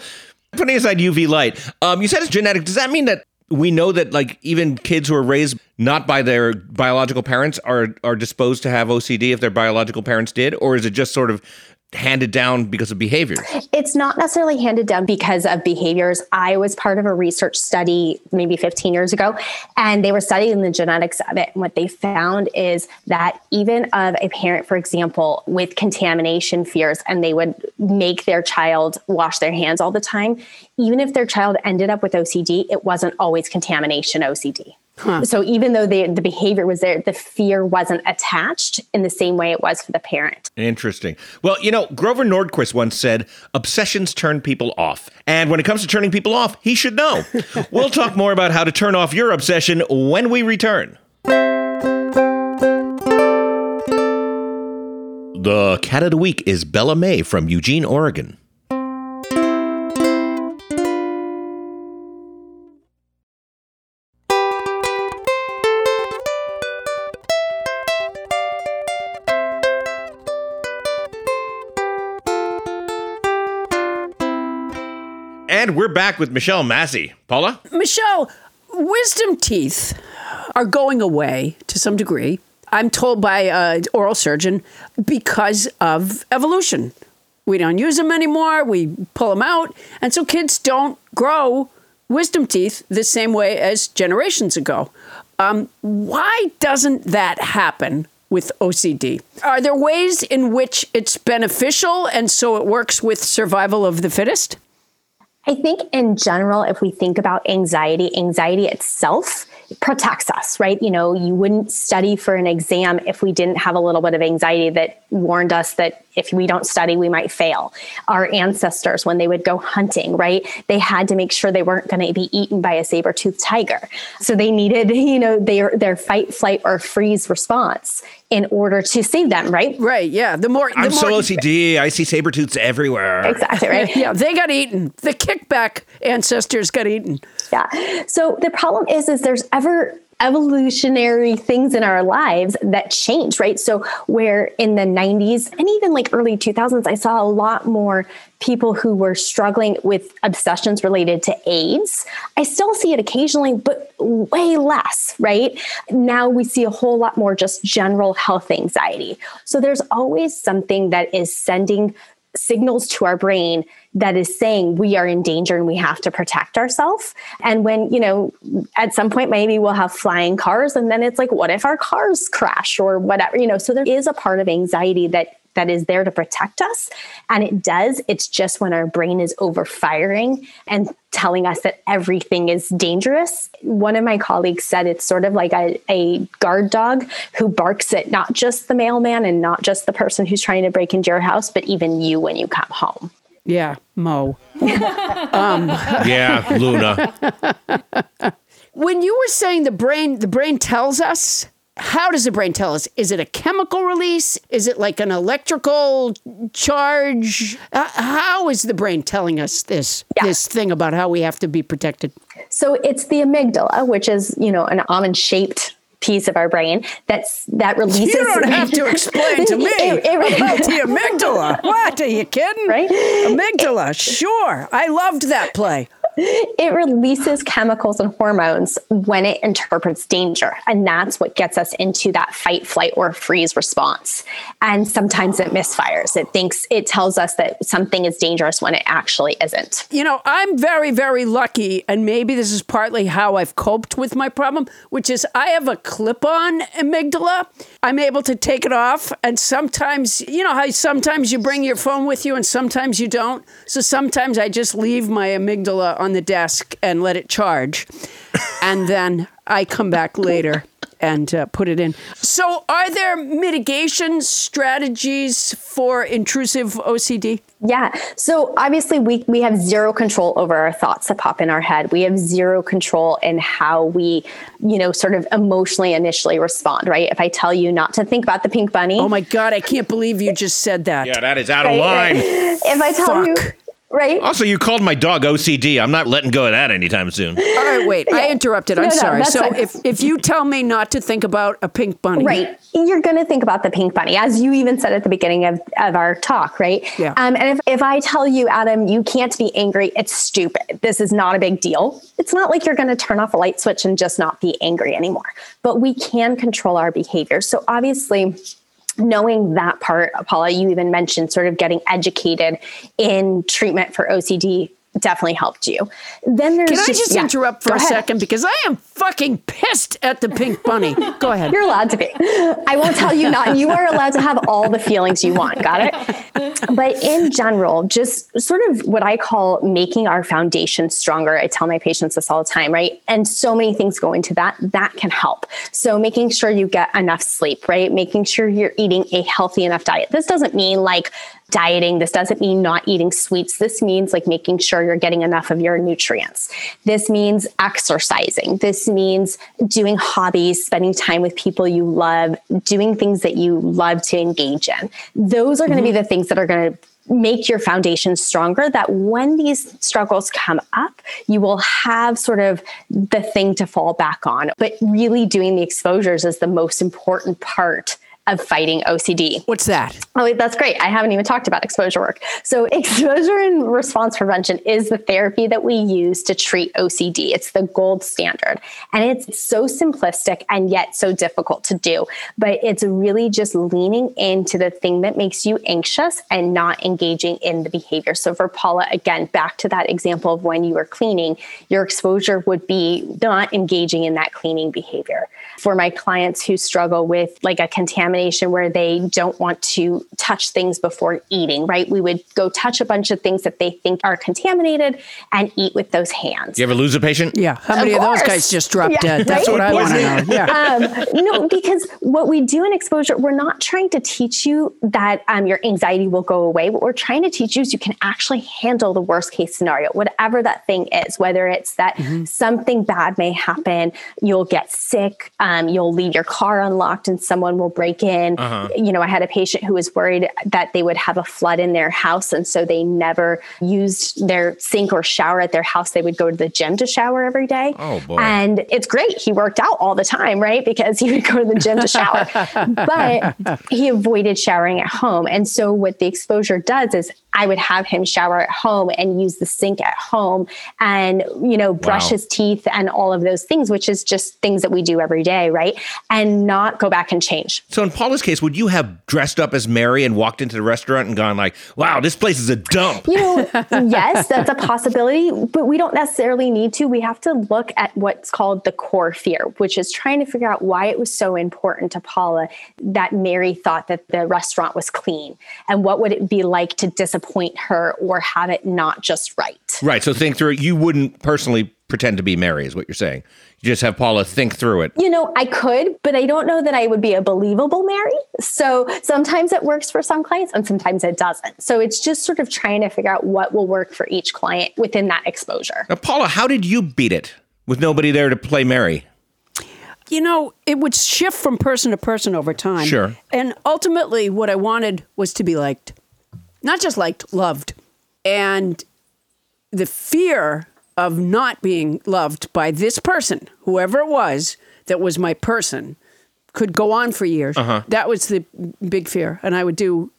putting aside UV light, um, you said it's genetic. Does that mean that we know that like even kids who are raised not by their biological parents are are disposed to have OCD if their biological parents did, or is it just sort of handed down because of behaviors? It's not necessarily handed down because of behaviors. I was part of a research study maybe 15 years ago, and they were studying the genetics of it. And what they found is that even of a parent, for example, with contamination fears, and they would make their child wash their hands all the time, even if their child ended up with OCD, it wasn't always contamination OCD. So even though the, the behavior was there, the fear wasn't attached in the same way it was for the parent. Interesting. Well, you know, Grover Norquist once said, obsessions turn people off. And when it comes to turning people off, he should know. we'll talk more about how to turn off your obsession when we return. The cat of the week is Bella May from Eugene, Oregon. And we're back with Michelle Massey. Paula? Michelle, wisdom teeth are going away to some degree. I'm told by an oral surgeon because of evolution. We don't use them anymore. We pull them out, and so kids don't grow wisdom teeth the same way as generations ago. Um, why doesn't that happen with OCD? Are there ways in which it's beneficial and so it works with survival of the fittest? I think in general, if we think about anxiety, anxiety itself protects us, right? You know, you wouldn't study for an exam if we didn't have a little bit of anxiety that warned us that if we don't study, we might fail. Our ancestors, when they would go hunting, right, they had to make sure they weren't going to be eaten by a saber toothed tiger. So they needed, you know, their, their fight, flight, or freeze response in order to save them, right? Right, yeah. The more the I'm so OCD. I see saber tooths everywhere. Exactly, right? Yeah, they got eaten. The kickback ancestors got eaten. Yeah. So the problem is, is there's ever evolutionary things in our lives that change, right? So where in the 90s and even like early 2000s, I saw a lot more people who were struggling with obsessions related to AIDS. I still see it occasionally, but way less, right? Now we see a whole lot more just general health anxiety. So there's always something that is sending signals to our brain that is saying we are in danger and we have to protect ourselves. And when, you know, at some point maybe we'll have flying cars and then it's like, what if our cars crash or whatever, you know? So there is a part of anxiety that that is there to protect us. And it does. It's just when our brain is overfiring and telling us that everything is dangerous. One of my colleagues said it's sort of like a, a guard dog who barks at not just the mailman and not just the person who's trying to break into your house, but even you when you come home. Yeah, Mo. Um, yeah, Luna. When you were saying the brain, the brain tells us. How does the brain tell us? Is it a chemical release? Is it like an electrical charge? Uh, how is the brain telling us this Yeah. this thing about how we have to be protected? So it's the amygdala, which is, you know, an almond shaped piece of our brain that's that releases You don't have to explain to me It- it- about the amygdala. What? Are you kidding? Right? Amygdala. Sure. I loved that play. it releases chemicals and hormones when it interprets danger. And that's what gets us into that fight, flight, or freeze response. And sometimes it misfires. It thinks it tells us that something is dangerous when it actually isn't. You know, I'm very, very lucky, and maybe this is partly how I've coped with my problem, which is I have a clip on amygdala. I'm able to take it off, and sometimes, you know, how sometimes you bring your phone with you and sometimes you don't. So sometimes I just leave my amygdala on the desk and let it charge, and then I come back later. And uh, put it in. So, are there mitigation strategies for intrusive OCD? Yeah. So obviously we we have zero control over our thoughts that pop in our head. We have zero control in how we, you know, sort of emotionally initially respond, right? If I tell you not to think about the pink bunny, Oh my God, I can't believe you just said that. Yeah, that is out of line. if I tell you Fuck. Right? Also, you called my dog OCD. I'm not letting go of that anytime soon. All right, wait. I interrupted. I'm No, no, sorry. that's So fine. if if you tell me not to think about a pink bunny, Right. You're going to think about the pink bunny, as you even said at the beginning of, of our talk, right? Yeah. Um, and if, if I tell you, Adam, you can't be angry, it's stupid. This is not a big deal. It's not like you're going to turn off a light switch and just not be angry anymore. But we can control our behavior. So obviously, knowing that part, Paula, you even mentioned sort of getting educated in treatment for OCD definitely helped you. Then there's Can I just yeah, interrupt for a ahead. second because I am fucking pissed at the pink bunny. Go ahead. You're allowed to be. I won't tell you not. You are allowed to have all the feelings you want. Got it? But in general, just sort of what I call making our foundation stronger. I tell my patients this all the time, right? And so many things go into that. That can help. So making sure you get enough sleep, right? Making sure you're eating a healthy enough diet. This doesn't mean like dieting. This doesn't mean not eating sweets. This means like making sure you're getting enough of your nutrients. This means exercising. This means doing hobbies, spending time with people you love, doing things that you love to engage in. Those are going to be mm-hmm. the things that are going to make your foundation stronger that when these struggles come up, you will have sort of the thing to fall back on. But really doing the exposures is the most important part of fighting OCD. What's that? Oh, wait, that's great. I haven't even talked about exposure work. So, exposure and response prevention is the therapy that we use to treat OCD. It's the gold standard. And it's so simplistic and yet so difficult to do. But it's really just leaning into the thing that makes you anxious and not engaging in the behavior. So, for Paula, again, back to that example of when you were cleaning, your exposure would be not engaging in that cleaning behavior. For my clients who struggle with like a contamination where they don't want to touch things before eating, right? We would go touch a bunch of things that they think are contaminated and eat with those hands. You ever lose a patient? Yeah. How many of, those guys just dropped Yeah, dead? That's right? what I want to know. Yeah. um, no, because what we do in exposure, we're not trying to teach you that um, your anxiety will go away. What we're trying to teach you is you can actually handle the worst case scenario, whatever that thing is, whether it's that something bad may happen, you'll get sick, um, Um, you'll leave your car unlocked and someone will break in. Uh-huh. You know, I had a patient who was worried that they would have a flood in their house. And so they never used their sink or shower at their house. They would go to the gym to shower every day. Oh, boy. And it's great. He worked out all the time, right? Because he would go to the gym to shower. but he avoided showering at home. And so what the exposure does is I would have him shower at home and use the sink at home and, you know, brush Wow. his teeth and all of those things, which is just things that we do every day, right? And not go back and change. So in Paula's case, would you have dressed up as Mary and walked into the restaurant and gone like, "Wow, this place is a dump"? You know, yes, that's a possibility, but we don't necessarily need to. We have to look at what's called the core fear, which is trying to figure out why it was so important to Paula that Mary thought that the restaurant was clean and what would it be like to disappoint her or have it not just right. Right. So think through it. You wouldn't personally pretend to be Mary, is what you're saying. You just have Paula think through it. You know, I could, but I don't know that I would be a believable Mary. So sometimes it works for some clients and sometimes it doesn't. So it's just sort of trying to figure out what will work for each client within that exposure. Now, Paula, how did you beat it with nobody there to play Mary? You know, it would shift from person to person over time. Sure. And ultimately, what I wanted was to be liked, not just liked, loved. And the fear of not being loved by this person, whoever it was that was my person, could go on for years. That was the big fear. And I would do,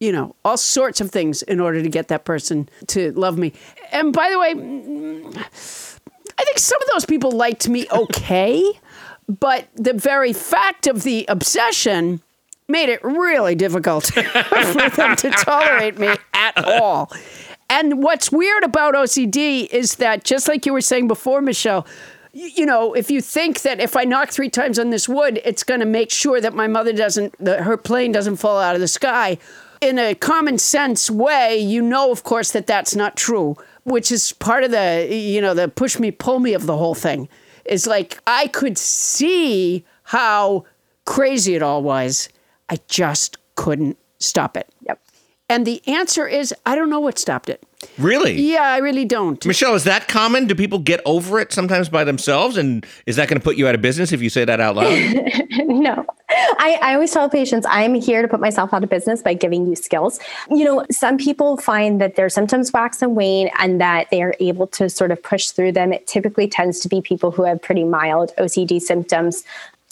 you know, all sorts of things in order to get that person to love me. And by the way, mm, I think some of those people liked me okay, but the very fact of the obsession made it really difficult for them to tolerate me at all. And what's weird about OCD is that, just like you were saying before, Michelle, you know, if you think that if I knock three times on this wood, it's going to make sure that my mother doesn't, that her plane doesn't fall out of the sky. In a common sense way, you know, of course, that that's not true, which is part of the, you know, the push me, pull me of the whole thing. Is like I could see how crazy it all was. I just couldn't stop it. Yep. And the answer is I don't know what stopped it. Really? Yeah, I really don't. Michelle, is that common? Do people get over it sometimes by themselves? And is that going to put you out of business if you say that out loud? no. I, I always tell patients I'm here to put myself out of business by giving you skills. You know, some people find that their symptoms wax and wane and that they are able to sort of push through them. It typically tends to be people who have pretty mild OCD symptoms.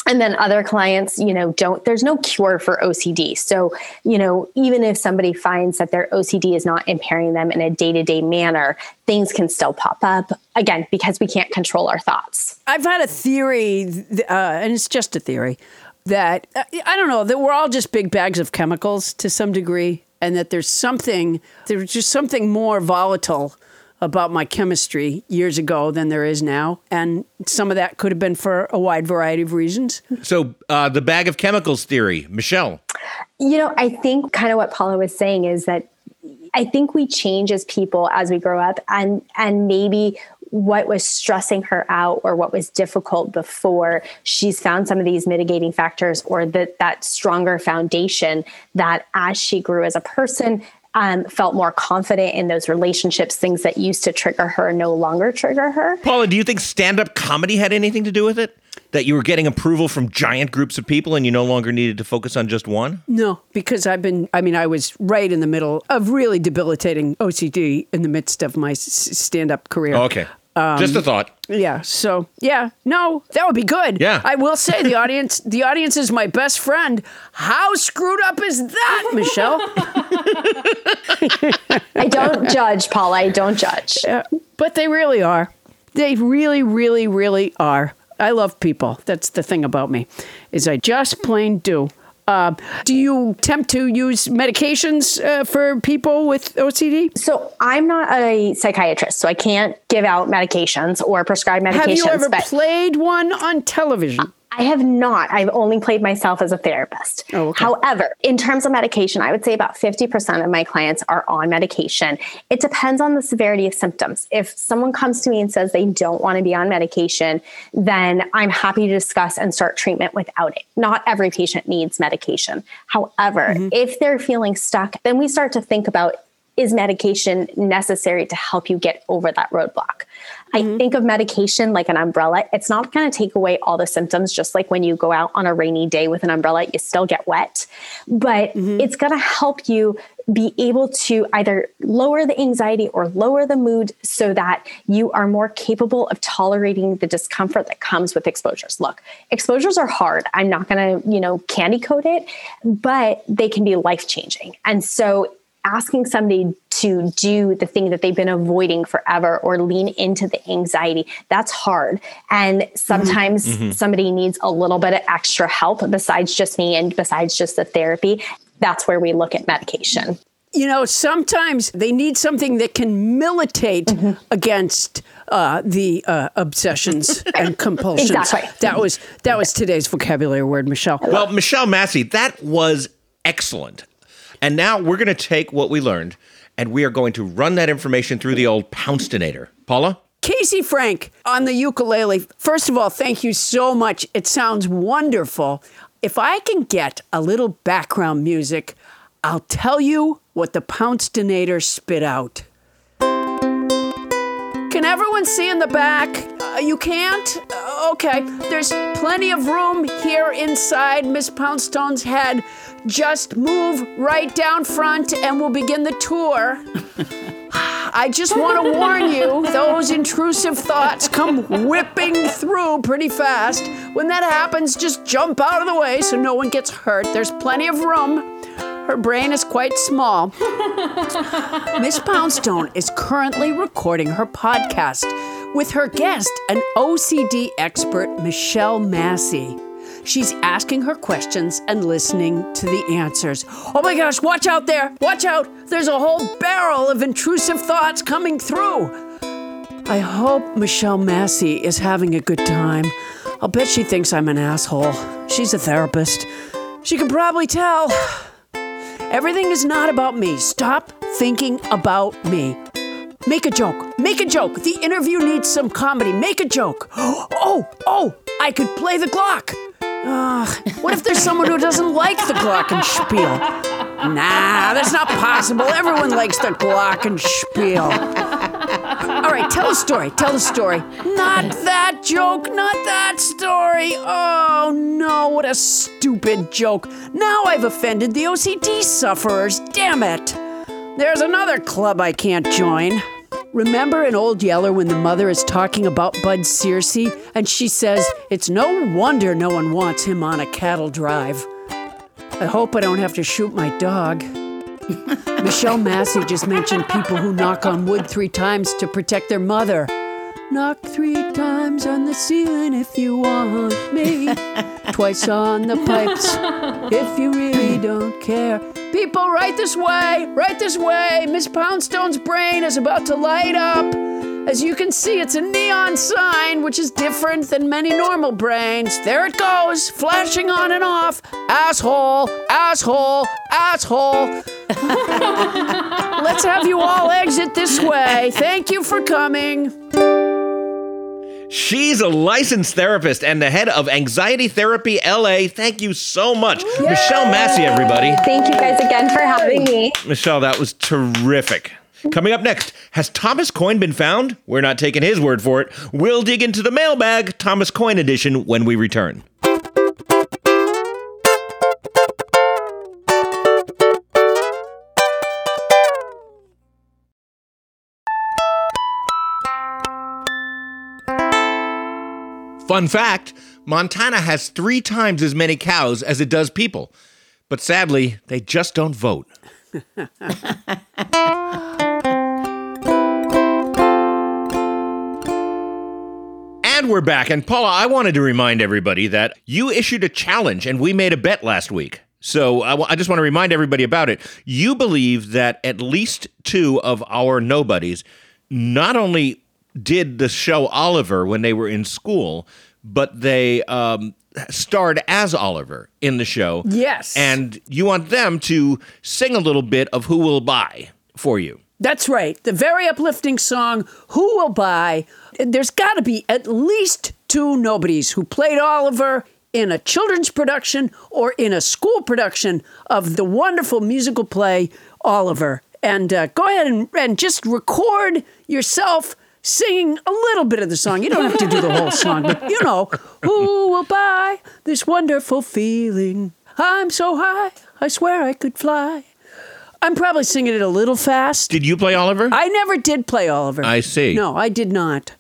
And then other clients, you know, don't, there's no cure for OCD. So, you know, even if somebody finds that their OCD is not impairing them in a day to day manner, things can still pop up again because we can't control our thoughts. I've had a theory, uh, and it's just a theory, that uh, I don't know that we're all just big bags of chemicals to some degree, and that there's something there's just something more volatile about my chemistry years ago than there is now, and some of that could have been for a wide variety of reasons. so, uh, the bag of chemicals theory, Michelle. You know, I think kind of what Paula was saying is that I think we change as people as we grow up and and maybe what was stressing her out or what was difficult before she's found some of these mitigating factors or that that stronger foundation that as she grew as a person um, felt more confident in those relationships things that used to trigger her no longer trigger her Paula, do you think stand up comedy had anything to do with it? That you were getting approval from giant groups of people and you no longer needed to focus on just one? No, because I've been, I mean, I was right in the middle of really debilitating OCD in the midst of my stand up career. Oh, okay. Just a um, thought. Yeah. So yeah, no, that would be good. Yeah. I will say the audience, the audience is my best friend. How screwed up is that, Michelle? i don't judge paula i don't judge Yeah, but they really are. They really, really, really are. I love people. That's the thing about me, is I just plain do. Uh, do you attempt to use medications uh, for people with OCD? So I'm not a psychiatrist, so I can't give out medications or prescribe medications. Have you ever played one on television? I have not. I've only played myself as a therapist. Oh, okay. However, in terms of medication, I would say about 50% of my clients are on medication. It depends on the severity of symptoms. If someone comes to me and says they don't want to be on medication, then I'm happy to discuss and start treatment without it. Not every patient needs medication. However, Mm-hmm. if they're feeling stuck, then we start to think about is medication necessary to help you get over that roadblock? I mm-hmm. think of medication like an umbrella. It's not going to take away all the symptoms, just like when you go out on a rainy day with an umbrella, you still get wet. But mm-hmm. it's going to help you be able to either lower the anxiety or lower the mood so that you are more capable of tolerating the discomfort that comes with exposures. Look, exposures are hard. I'm not going to, you know, candy coat it, but they can be life changing. And so asking somebody to do the thing that they've been avoiding forever or lean into the anxiety that's hard and sometimes mm-hmm. somebody needs a little bit of extra help besides just me and besides just the therapy that's where we look at medication you know sometimes they need something that can militate mm-hmm. against uh, the uh, obsessions and compulsions. exactly. That was that was today's vocabulary word, Michelle. Well, Michelle Massey, that was excellent. And now we're going to take what we learned and we are going to run that information through the old Pouncedonator. Paula? Casey Frank on the ukulele. First of all, thank you so much. It sounds wonderful. If I can get a little background music, I'll tell you what the Pouncedonator spit out. Can everyone see in the back? Uh, you can't? Uh, okay. There's plenty of room here inside Miss Poundstone's head. Just move right down front and we'll begin the tour. I just want to warn you, those intrusive thoughts come whipping through pretty fast. When that happens, just jump out of the way so no one gets hurt. There's plenty of room. Her brain is quite small. Miss Poundstone is currently recording her podcast with her guest, an OCD expert, Michelle Massey. She's asking her questions and listening to the answers. Oh my gosh, watch out there! Watch out! There's a whole barrel of intrusive thoughts coming through. I hope Michelle Massey is having a good time. I'll bet she thinks I'm an asshole. She's a therapist. She can probably tell. Everything is not about me. Stop thinking about me. Make a joke. Make a joke. The interview needs some comedy. Make a joke. Oh, oh, I could play the Glock. Uh, what if there's someone who doesn't like the Glockenspiel? Nah, that's not possible. Everyone likes the Glockenspiel. All right, tell a story. Tell a story. Not that joke. Not that story. Oh no, what a stupid joke. Now I've offended the OCD sufferers. Damn it. There's another club I can't join. Remember in Old Yeller when the mother is talking about Bud Searcy and she says, It's no wonder no one wants him on a cattle drive. I hope I don't have to shoot my dog. Michelle Massey just mentioned people who knock on wood three times to protect their mother. Knock three times on the ceiling if you want me. Twice on the pipes if you really don't care. People, right this way, right this way. Miss Poundstone's brain is about to light up. As you can see, it's a neon sign, which is different than many normal brains. There it goes, flashing on and off. Asshole, asshole, asshole. Let's have you all exit this way. Thank you for coming. She's a licensed therapist and the head of Anxiety Therapy LA. Thank you so much. Yay! Michelle Massey, everybody. Thank you guys again for having me. Michelle, that was terrific. Coming up next, has Thomas Coyne been found? We're not taking his word for it. We'll dig into the mailbag, Thomas Coyne edition, when we return. Fun fact Montana has three times as many cows as it does people. But sadly, they just don't vote. and we're back. And Paula, I wanted to remind everybody that you issued a challenge and we made a bet last week. So I, w- I just want to remind everybody about it. You believe that at least two of our nobodies not only did the show Oliver when they were in school, but they um, starred as Oliver in the show. Yes. And you want them to sing a little bit of Who Will Buy for you. That's right. The very uplifting song, Who Will Buy? There's got to be at least two nobodies who played Oliver in a children's production or in a school production of the wonderful musical play Oliver. And uh, go ahead and, and just record yourself singing a little bit of the song. You don't have to do the whole song, but you know, who will buy this wonderful feeling? I'm so high, I swear I could fly. I'm probably singing it a little fast. Did you play Oliver? I never did play Oliver. I see. No, I did not.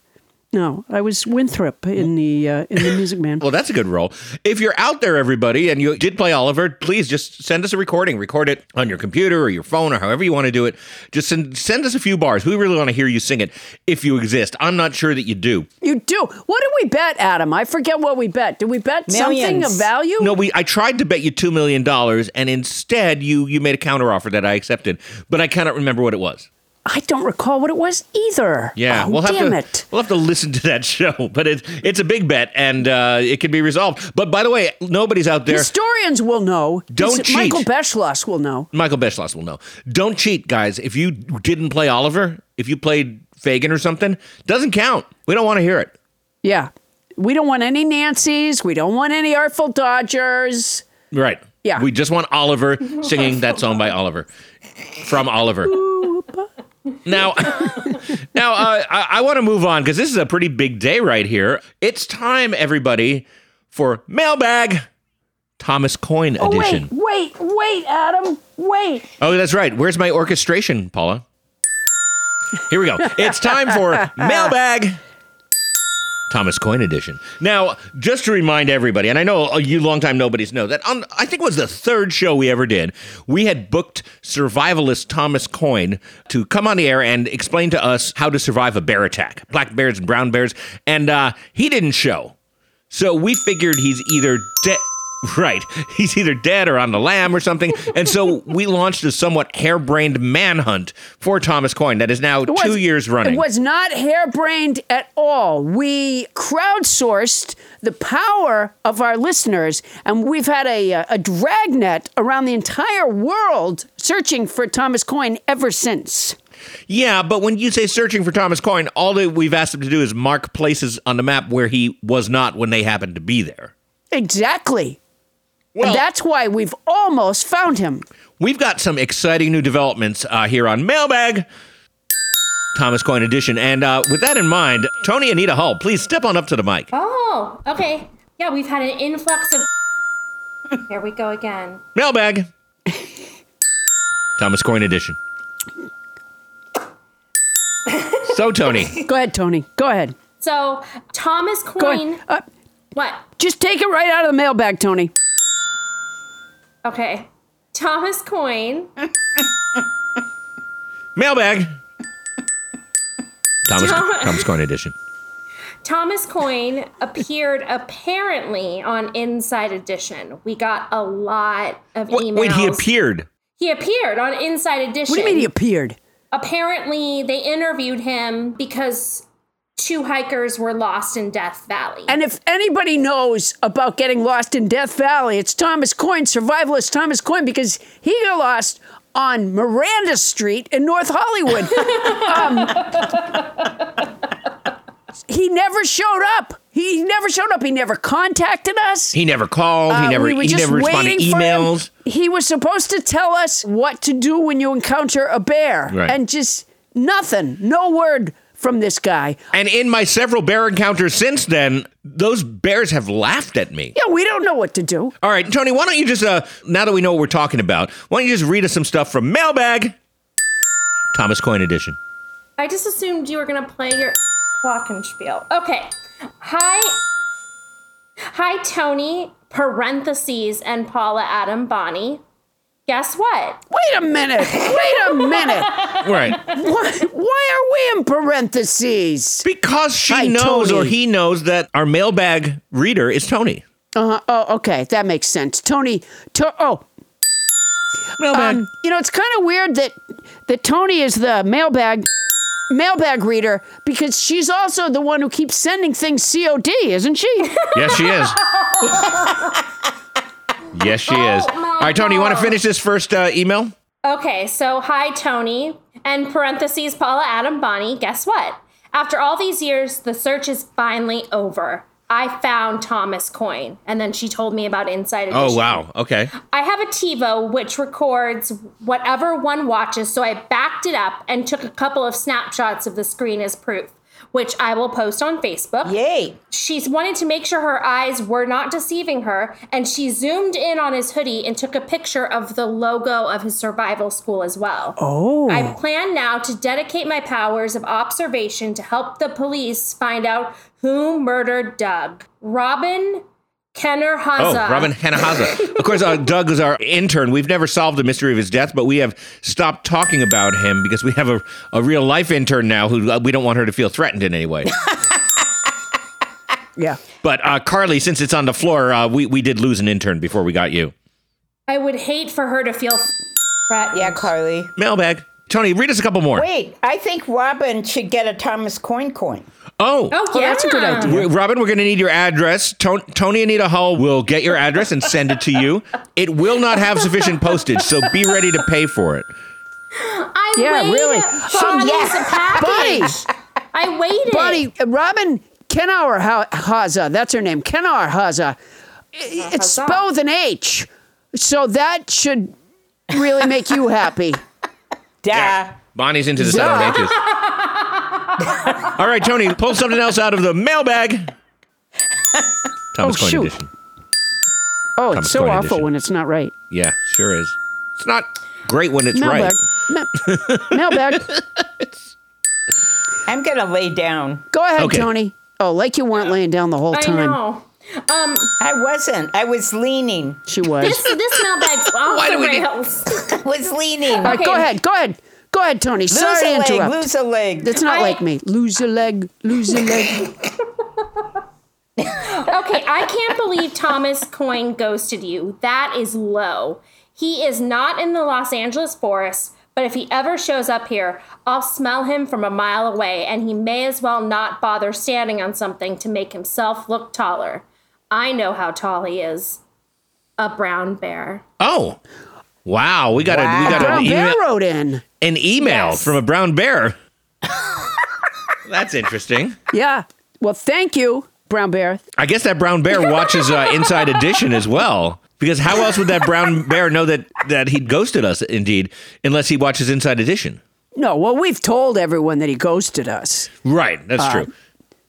No, I was Winthrop in the uh, in the Music Man. Well, that's a good role. If you're out there, everybody, and you did play Oliver, please just send us a recording. Record it on your computer or your phone or however you want to do it. Just send, send us a few bars. We really want to hear you sing it if you exist. I'm not sure that you do. You do. What did we bet, Adam? I forget what we bet. Did we bet something of value? No, we. I tried to bet you two million dollars, and instead you you made a counteroffer that I accepted, but I cannot remember what it was. I don't recall what it was either. Yeah, oh, we'll have damn to it. we'll have to listen to that show. But it's it's a big bet, and uh, it can be resolved. But by the way, nobody's out there. Historians will know. Don't cheat. Michael Beschloss will know. Michael Beschloss will know. Don't cheat, guys. If you didn't play Oliver, if you played Fagin or something, doesn't count. We don't want to hear it. Yeah. We don't want any Nancy's. We don't want any Artful Dodgers. Right. Yeah. We just want Oliver singing that song by Oliver from Oliver. Now, now uh, I, I want to move on because this is a pretty big day right here. It's time, everybody, for mailbag Thomas Coyne Oh, edition. wait, wait, wait, Adam. Wait. Oh, that's right. Where's my orchestration, Paula? Here we go. It's time for mailbag. Thomas Coyne edition. Now, just to remind everybody, and I know uh, you longtime nobodies know that on I think it was the third show we ever did, we had booked survivalist Thomas Coyne to come on the air and explain to us how to survive a bear attack, black bears and brown bears, and uh, he didn't show. So we figured he's either dead. Right. He's either dead or on the lam or something. And so we launched a somewhat harebrained manhunt for Thomas Coyne that is now was- two years running. It was not harebrained at all. We crowdsourced the power of our listeners, and we've had a, uh, a dragnet around the entire world searching for Thomas Coyne ever since. Yeah, but when you say searching for Thomas Coyne, all that we've asked him to do is mark places on the map where he was not when they happened to be there. Exactly. Well, and that's why we've almost found him. we've got some exciting new developments uh, here on Mailbag. Thomas Coyne edition. And uh, with that in mind, Tony and Anita Hull, please step on up to the mic. Oh, okay. Yeah, we've had an influx of. Here we go again. Mailbag. Thomas Coyne edition. So, Tony, Go ahead, Tony. Go ahead. So, Thomas Go ahead. Uh, What? just take it right out of the mailbag, Tony. Okay. Thomas Coyne. mailbag. Thomas, Tom- Thomas Coyne edition. Thomas Coyne appeared apparently on Inside Edition. We got a lot of Wait, emails. wait, he appeared. He appeared on Inside Edition. What do you mean he appeared? Apparently, they interviewed him because two hikers were lost in Death Valley. And if anybody knows about getting lost in Death Valley, it's Thomas Coyne, survivalist Thomas Coyne, because he got lost on Miranda Street in North Hollywood. um, he never showed up. He never showed up. He never contacted us. He never called. he Uh, never. we he just never responded to waiting emails. He was supposed to tell us what to do when you encounter a bear, Right. and just nothing. No word from this guy. And in my several bear encounters since then, those bears have laughed at me. Yeah, we don't know what to do. All right, Tony, why don't you just, uh, now that we know what we're talking about, why don't you just read us some stuff from Mailbag, Thomas Coyne edition. I just assumed you were going to play your Glockenspiel. Okay. Hi. Hi, Tony, parentheses, and Paula Adam Bonnie. Guess what? Wait a minute. Wait a minute. Right. Why, why are we in parentheses? Because she Hi, knows or he knows that our mailbag reader is Tony. Uh, oh, okay, that makes sense. Tony, to, oh, Mailbag. um, you know, it's kind of weird that that Tony is the mailbag mailbag reader because she's also the one who keeps sending things COD, isn't she? yes, she is. yes, she is. All right, Tony, you want to finish this first uh, email? Okay, so hi, Tony, and parentheses, Paula Adam Bonnie. Guess what? After all these years, the search is finally over. I found Thomas Coyne. And then she told me about Inside Edition. Oh, wow. Okay. I have a TiVo which records whatever one watches, so I backed it up and took a couple of snapshots of the screen as proof. Which I will post on Facebook. Yay. She's wanted to make sure her eyes were not deceiving her, and she zoomed in on his hoodie and took a picture of the logo of his survival school as well. Oh. I plan now to dedicate my powers of observation to help the police find out who murdered Doug. Robin Kenner Oh, Haza. Robin Hanahaza. of course, uh, Doug is our intern. We've never solved the mystery of his death, but we have stopped talking about him because we have a, a real life intern now who uh, we don't want her to feel threatened in any way. yeah. but uh, Carly, since it's on the floor, uh, we, we did lose an intern before we got you. I would hate for her to feel threatened. Yeah, Carly. Mailbag. Tony, read us a couple more. Wait, I think Robin should get a Thomas Coyne coin. Oh. Oh, yeah. that's a good idea. We- Robin, we're going to need your address. Ton- Tony Anita Hull will get your address and send it to you. It will not have sufficient postage, so be ready to pay for it. I Yeah, waited really. for So, this yeah. package. I waited. Buddy, Robin Kenauer Ha- Haza, that's her name, Kenauer Haza. It's Haza. spelled with an H. So that should really make you happy. Duh. Bonnie's into the seven H's. All right, Tony, pull something else out of the mailbag. Thomas Oh, Coyne shoot. edition. Oh, Thomas it's so Coyne awful edition. when it's not right. Yeah, sure is. It's not great when it's Mailbag. right. Ma- mailbag. I'm going to lay down. Go ahead, Okay. Tony. Oh, like you weren't laying down the whole I time. know. Um, I wasn't. I was leaning. She was. this this mailbag's off Why the do we need- rails. I was leaning. All right, go ahead. Go ahead. Go ahead, Tony. Lose Sorry to a leg. interrupt. Lose a leg. It's not I- like me. Lose a leg. Lose a leg. Okay, I can't believe Thomas Coyne ghosted you. That is low. He is not in the Los Angeles forest, but if he ever shows up here, I'll smell him from a mile away, and he may as well not bother standing on something to make himself look taller. I know how tall he is. A brown bear. Oh, wow! We got a we Wow. got Brown an Bear email, wrote in. an email Yes. from a brown bear. That's interesting. Yeah. Well, thank you, Brown Bear. I guess that brown bear watches uh, Inside Edition as well. Because how else would that brown bear know that that he ghosted us? Indeed, unless he watches Inside Edition. No, well, we've told everyone that he ghosted us. Right. That's true.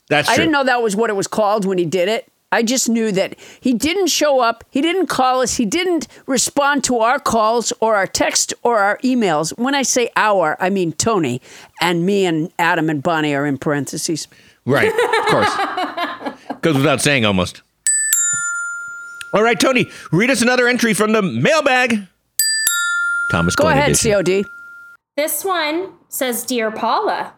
That's true. I didn't know that was what it was called when he did it. I just knew that he didn't show up. He didn't call us. He didn't respond to our calls or our text or our emails. When I say our, I mean Tony and me and Adam and Bonnie are in parentheses. Right. Of course. Goes without saying almost. All right, Tony, read us another entry from the mailbag. Thomas Go Coyne ahead, edition. COD. This one says Dear Paula,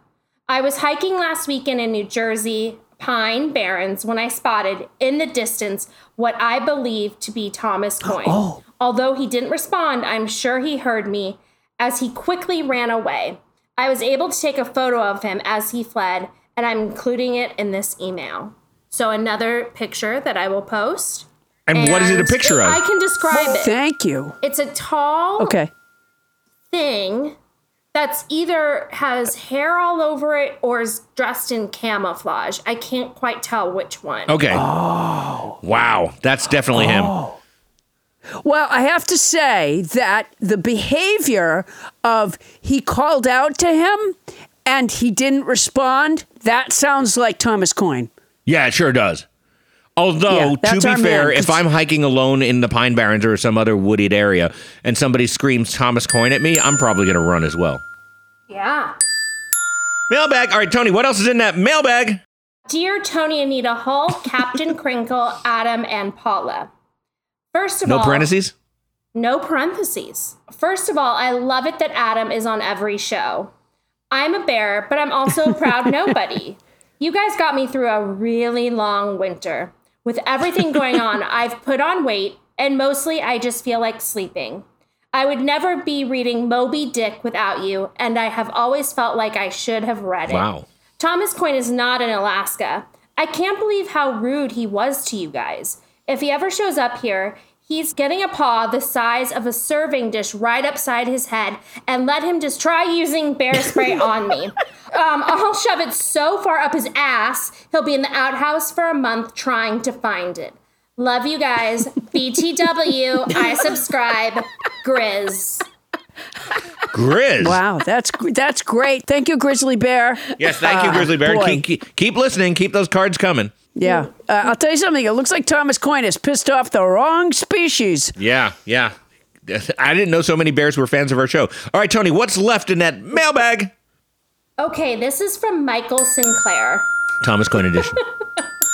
I was hiking last weekend in New Jersey Pine Barrens when I spotted in the distance what I believed to be Thomas oh. Coyne. Although he didn't respond, I'm sure he heard me as he quickly ran away. I was able to take a photo of him as he fled, and I'm including it in this email. So, another picture that I will post. And what is it a picture of? I can describe it. Thank you. It's a tall Okay. thing that's either has hair all over it or is dressed in camouflage. I can't quite tell which one. Okay. Oh. Wow. That's definitely him. Oh. Well, I have to say that the behavior of he called out to him and he didn't respond, that sounds like Thomas Coyne. Yeah, it sure does. Although, Yeah, to be fair, man, if 'cause- I'm hiking alone in the Pine Barrens or some other wooded area and somebody screams Thomas Coyne at me, I'm probably going to run as well. Yeah. Mailbag. All right, Tony, what else is in that mailbag? Dear Tony Anita Hull, Captain Crinkle, Adam, and Paula. First of No all, no parentheses? No parentheses. First of all, I love it that Adam is on every show. I'm a bear, but I'm also a proud nobody. You guys got me through a really long winter. With everything going on, I've put on weight, and mostly I just feel like sleeping. I would never be reading Moby Dick without you, and I have always felt like I should have read it. Wow. Thomas Coyne is not in Alaska. I can't believe how rude he was to you guys. If he ever shows up here, he's getting a paw the size of a serving dish right upside his head and let him just try using bear spray on me. Um, I'll shove it so far up his ass, he'll be in the outhouse for a month trying to find it. Love you guys. BTW, I subscribe. Grizz. Grizz. Wow, that's that's great. Thank you, Grizzly Bear. Yes, thank you, Ah, Grizzly Bear. Keep, keep, keep listening. Keep those cards coming. Yeah, uh, I'll tell you something. It looks like Thomas Coyne has pissed off the wrong species. Yeah, yeah. I didn't know so many bears were fans of our show. All right, Tony, what's left in that mailbag? Okay, this is from Michael Sinclair. Thomas Coyne edition.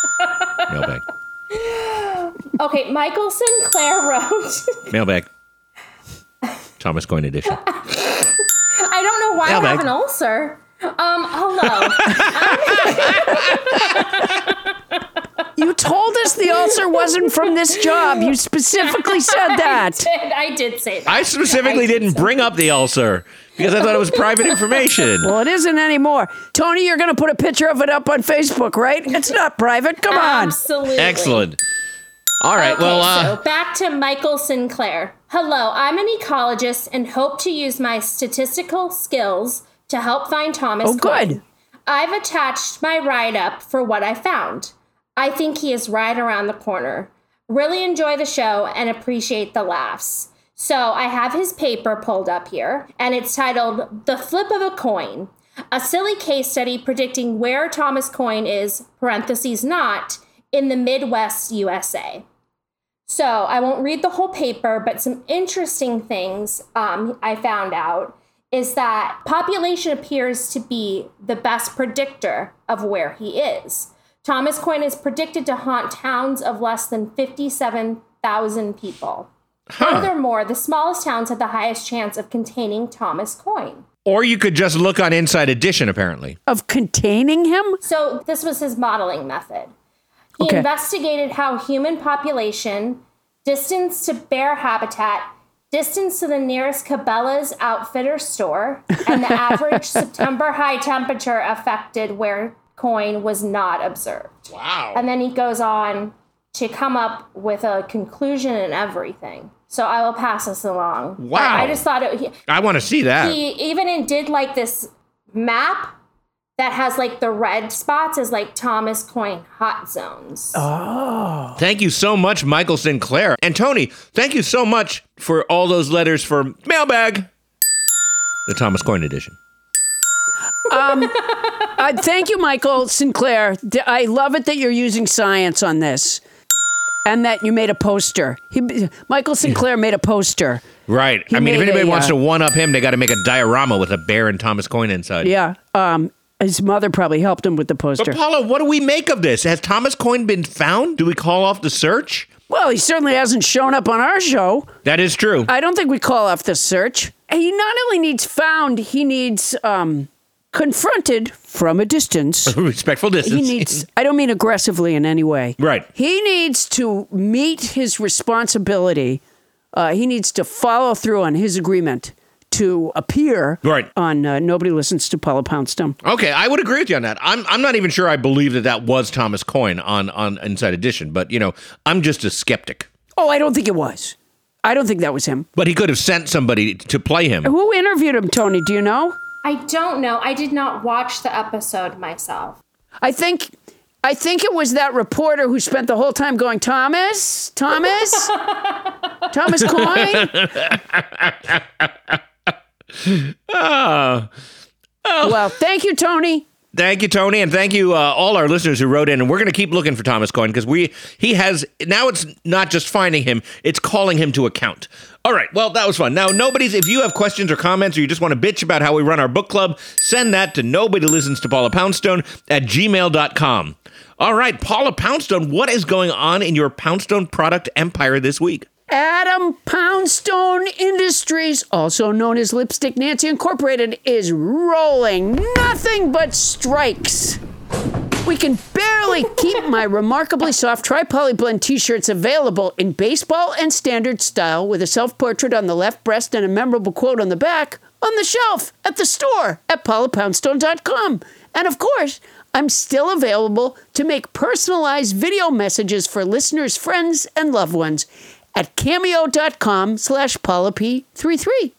mailbag. Okay, Michael Sinclair wrote. Mailbag. Thomas Coyne edition. I don't know why I have an ulcer. Um, hello. You told us the ulcer wasn't from this job. You specifically said that. I did, I did say that. I specifically didn't bring up the ulcer because I thought it was private information. Well, it isn't anymore. Tony, you're going to put a picture of it up on Facebook, right? It's not private. Come on. Absolutely. Excellent. All right. Okay, well, uh, so back to Michael Sinclair. Hello, I'm an ecologist and hope to use my statistical skills to help find Thomas. Oh, Coyne. good. I've attached my write up for what I found. I think he is right around the corner. Really enjoy the show and appreciate the laughs. So I have his paper pulled up here, and it's titled The Flip of a Coin A Silly Case Study Predicting Where Thomas Coyne is, parentheses not, in the Midwest USA. So I won't read the whole paper, but some interesting things um, I found out is that population appears to be the best predictor of where he is. Thomas Coyne is predicted to haunt towns of less than 57,000 people. Furthermore, the smallest towns had the highest chance of containing Thomas Coyne. or you could just look on Inside Edition, apparently. Of containing him? So this was his modeling method. He Okay. investigated how human population, distance to bear habitat, distance to the nearest Cabela's Outfitter store, and the average September high temperature affected where Coyne was not observed. Wow. And then he goes on to come up with a conclusion and everything. So I will pass this along. Wow. I just thought it. He, I want to see that. he even in- did like this map that has like the red spots is like Thomas Coyne hot zones. Oh. Thank you so much, Michael Sinclair. And Tony, thank you so much for all those letters for Mailbag, the Thomas Coyne edition. Uh, thank you, Michael Sinclair. D- I love it that you're using science on this, and that you made a poster. He, Michael Sinclair made a poster. Right. He I mean, if anybody a, wants uh, to one up him, they got to make a diorama with a bear and Thomas Coyne inside. Yeah. Um, his mother probably helped him with the But poster. Paula, what do we make of this? Has Thomas Coyne been found? Do we call off the search? Well, he certainly hasn't shown up on our show. That is true. I don't think we call off the search. He not only needs found, he needs um, confronted from a distance. Respectful distance. He needs, I don't mean aggressively in any way. Right. He needs to meet his responsibility. Uh, he needs to follow through on his agreement to appear Right. on uh, Nobody Listens to Paula Poundstone. Okay, I would agree with you on that. I'm I'm not even sure I believe that that was Thomas Coyne on on Inside Edition, but you know, I'm just a skeptic. Oh, I don't think it was. I don't think that was him. But he could have sent somebody to play him. Who interviewed him, Tony? Do you know? I don't know. I did not watch the episode myself. I think I think it was that reporter who spent the whole time going, Thomas, Thomas, Thomas Coyne. Ah. Well, thank you, Tony. Thank you, Tony, and thank you uh, all our listeners who wrote in. And we're going to keep looking for Thomas Coyne because we he has now. It's not just finding him; it's calling him to account. All right, well, that was fun. Now, nobody's. If you have questions or comments, or you just want to bitch about how we run our book club, send that to nobody listens to Paula Poundstone at gmail.com. All right, Paula Poundstone, what is going on in your Poundstone product empire this week? Adam Poundstone Industries, also known as Lipstick Nancy Incorporated, is rolling nothing but strikes. We can barely keep my remarkably soft tri poly blend t shirts available in baseball and standard style with a self portrait on the left breast and a memorable quote on the back on the shelf at the store at paulapoundstone.com. And of course, I'm still available to make personalized video messages for listeners, friends, and loved ones at cameo.com slash paulap33.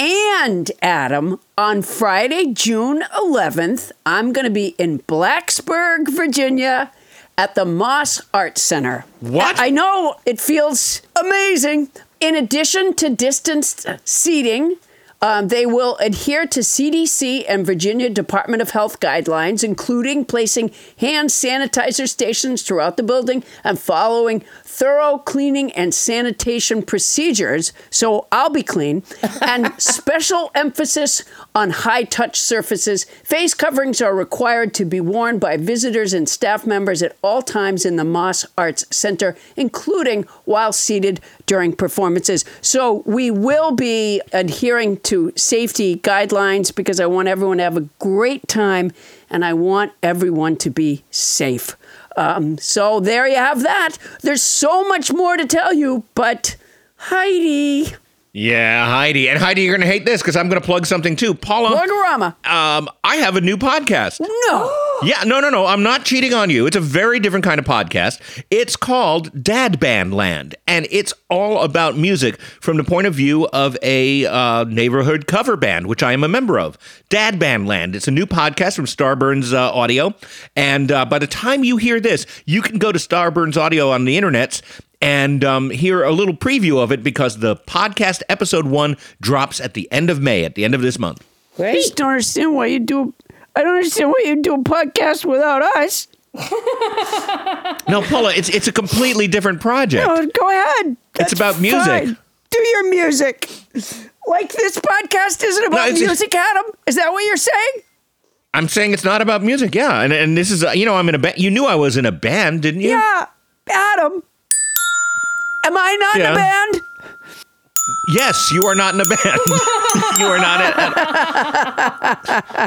And Adam, on Friday, June 11th, I'm going to be in Blacksburg, Virginia at the Moss Art Center. What? I know it feels amazing. In addition to distanced seating, Um, they will adhere to CDC and Virginia Department of Health guidelines, including placing hand sanitizer stations throughout the building and following thorough cleaning and sanitation procedures. So I'll be clean. And special emphasis on high touch surfaces. Face coverings are required to be worn by visitors and staff members at all times in the Moss Arts Center, including while seated during performances. So we will be adhering to safety guidelines because I want everyone to have a great time and I want everyone to be safe. Um, so there you have that. There's so much more to tell you, but Heidi. Yeah, Heidi. And Heidi, you're going to hate this because I'm going to plug something too. Paula, Plugorama. um, I have a new podcast. No. Yeah, no, no, no. I'm not cheating on you. It's a very different kind of podcast. It's called Dad Band Land, and it's all about music from the point of view of a uh, neighborhood cover band, which I am a member of. Dad Band Land. It's a new podcast from Starburns uh, Audio, and uh, by the time you hear this, you can go to Starburns Audio on the internet and um, hear a little preview of it because the podcast episode one drops at the end of May, at the end of this month. I just don't understand why you do. I don't understand why you do a podcast without us. No, Paula, it's it's a completely different project. Oh, go ahead. That's about music. fine. Do your music. Like this podcast isn't about it's- music, Adam. Is that what you're saying? I'm saying it's not about music, yeah. And and this is uh, you know I'm in a band. You knew I was in a band, didn't you? Yeah, Adam. Am I not in a band? Yes, you are not in a band. you are not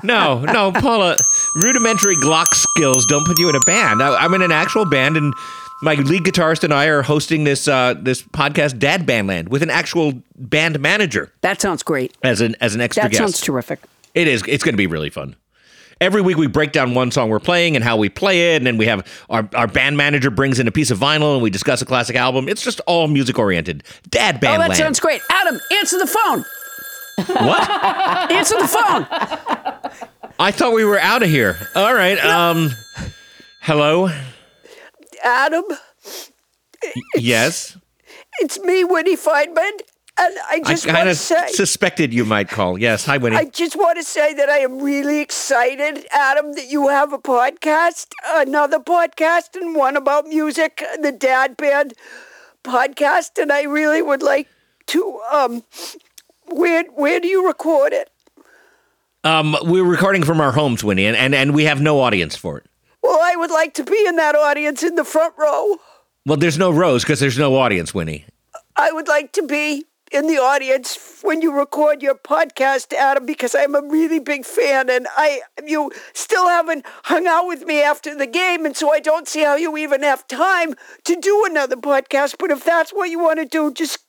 in. no, no, Paula. Rudimentary Glock skills don't put you in a band. I, I'm in an actual band, and my lead guitarist and I are hosting this uh, this podcast, Dad Bandland, with an actual band manager That sounds great. as an as an extra That guest. sounds terrific. It is. It's going to be really fun. Every week we break down one song we're playing and how we play it, and then we have our, our band manager brings in a piece of vinyl and we discuss a classic album. It's just all music oriented. Dad band. Oh, that land. sounds great. Adam, answer the phone. what? Answer the phone. I thought we were out of here. All right. Um. Hello. Adam, Yes. it's me, Winnie Feynman, and I I just kind of say. suspected you might call. Yes. Hi, Winnie. I just want to say that I am really excited, Adam, that you have a podcast, another podcast, and one about music, the Dad Band podcast, and I really would like to. Um, where where do you record it? um, we're recording from our homes, Winnie, and, and and we have no audience for it. Well, I would like to be in that audience in the front row. Well, there's no rows because there's no audience, Winnie. I would like to be in the audience when you record your podcast, Adam, because I'm a really big fan, and I you still haven't hung out with me after the game, and so I don't see how you even have time to do another podcast. But if that's what you want to do, just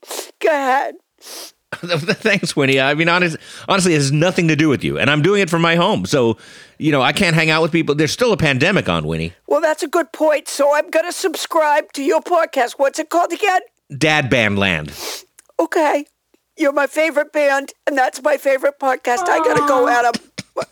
go ahead. Thanks, Winnie. I mean, honest, honestly, it has nothing to do with you, and I'm doing it from my home. So, you know, I can't hang out with people. There's still a pandemic on, Winnie. Well, that's a good point. So I'm gonna subscribe to your podcast. What's it called again? Dad Band Land. Okay. You're my favorite band, and that's my favorite podcast. I gotta go, Adam.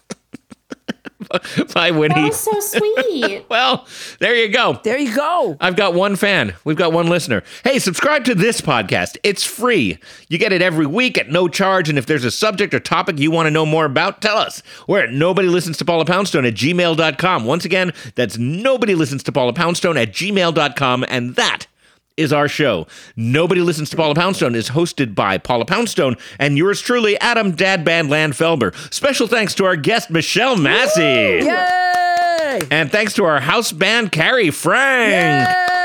Bye, That Winnie. was so sweet. Well, there you go. There you go. I've got one fan. We've got one listener. Hey, subscribe to this podcast. It's free. You get it every week at no charge. And if there's a subject or topic you want to know more about, tell us. We're at nobody listens to Paula Poundstone at gmail.com. Once again, that's nobody listens to Paula Poundstone at gmail.com. And that is our show. Nobody Listens to Paula Poundstone is hosted by Paula Poundstone and yours truly, Adam Dadband Landfelber. Special thanks to our guest, Michelle Massey. Yay! And thanks to our house band, Casey Frank. Yay!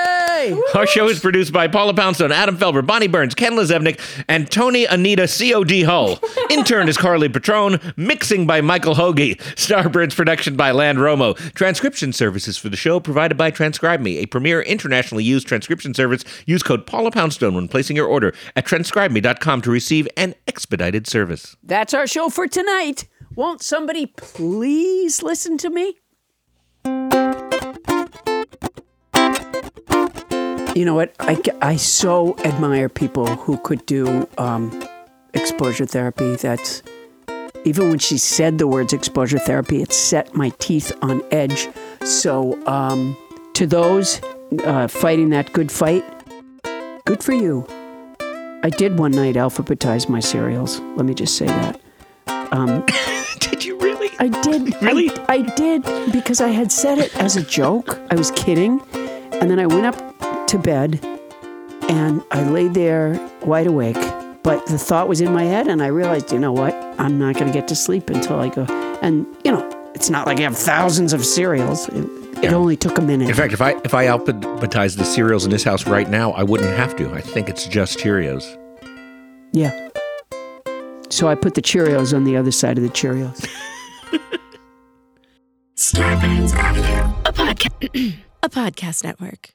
Our show is produced by Paula Poundstone, Adam Felber, Bonnie Burns, Ken LaZebnik, and Tony Anita C.O.D. Hull. Intern is Carly Patron. Mixing by Michael Hoagie. Starburns production by Land Romo. Transcription services for the show provided by Transcribe Me, a premier internationally used transcription service. Use code Paula Poundstone when placing your order at transcribeme.com to receive an expedited service. That's our show for tonight. Won't somebody please listen to me? You know what? I, I so admire people who could do um, exposure therapy. That's even when she said the words exposure therapy, it set my teeth on edge. So, um, to those uh, fighting that good fight, good for you. I did one night alphabetize my cereals. Let me just say that. Did you really? I did. Really? I, I did because I had said it as a joke. I was kidding. And then I went up to bed and I laid there wide awake. But the thought was in my head, and I realized, you know what? I'm not going to get to sleep until I go. And, you know, it's not like I have thousands of cereals. It, it only took a minute. In fact, if I if I alphabetize the cereals in this house right now, I wouldn't have to. I think it's just Cheerios. yeah. So I put the Cheerios on the other side of the Cheerios. Starburns Audio, a podcast, a podcast network.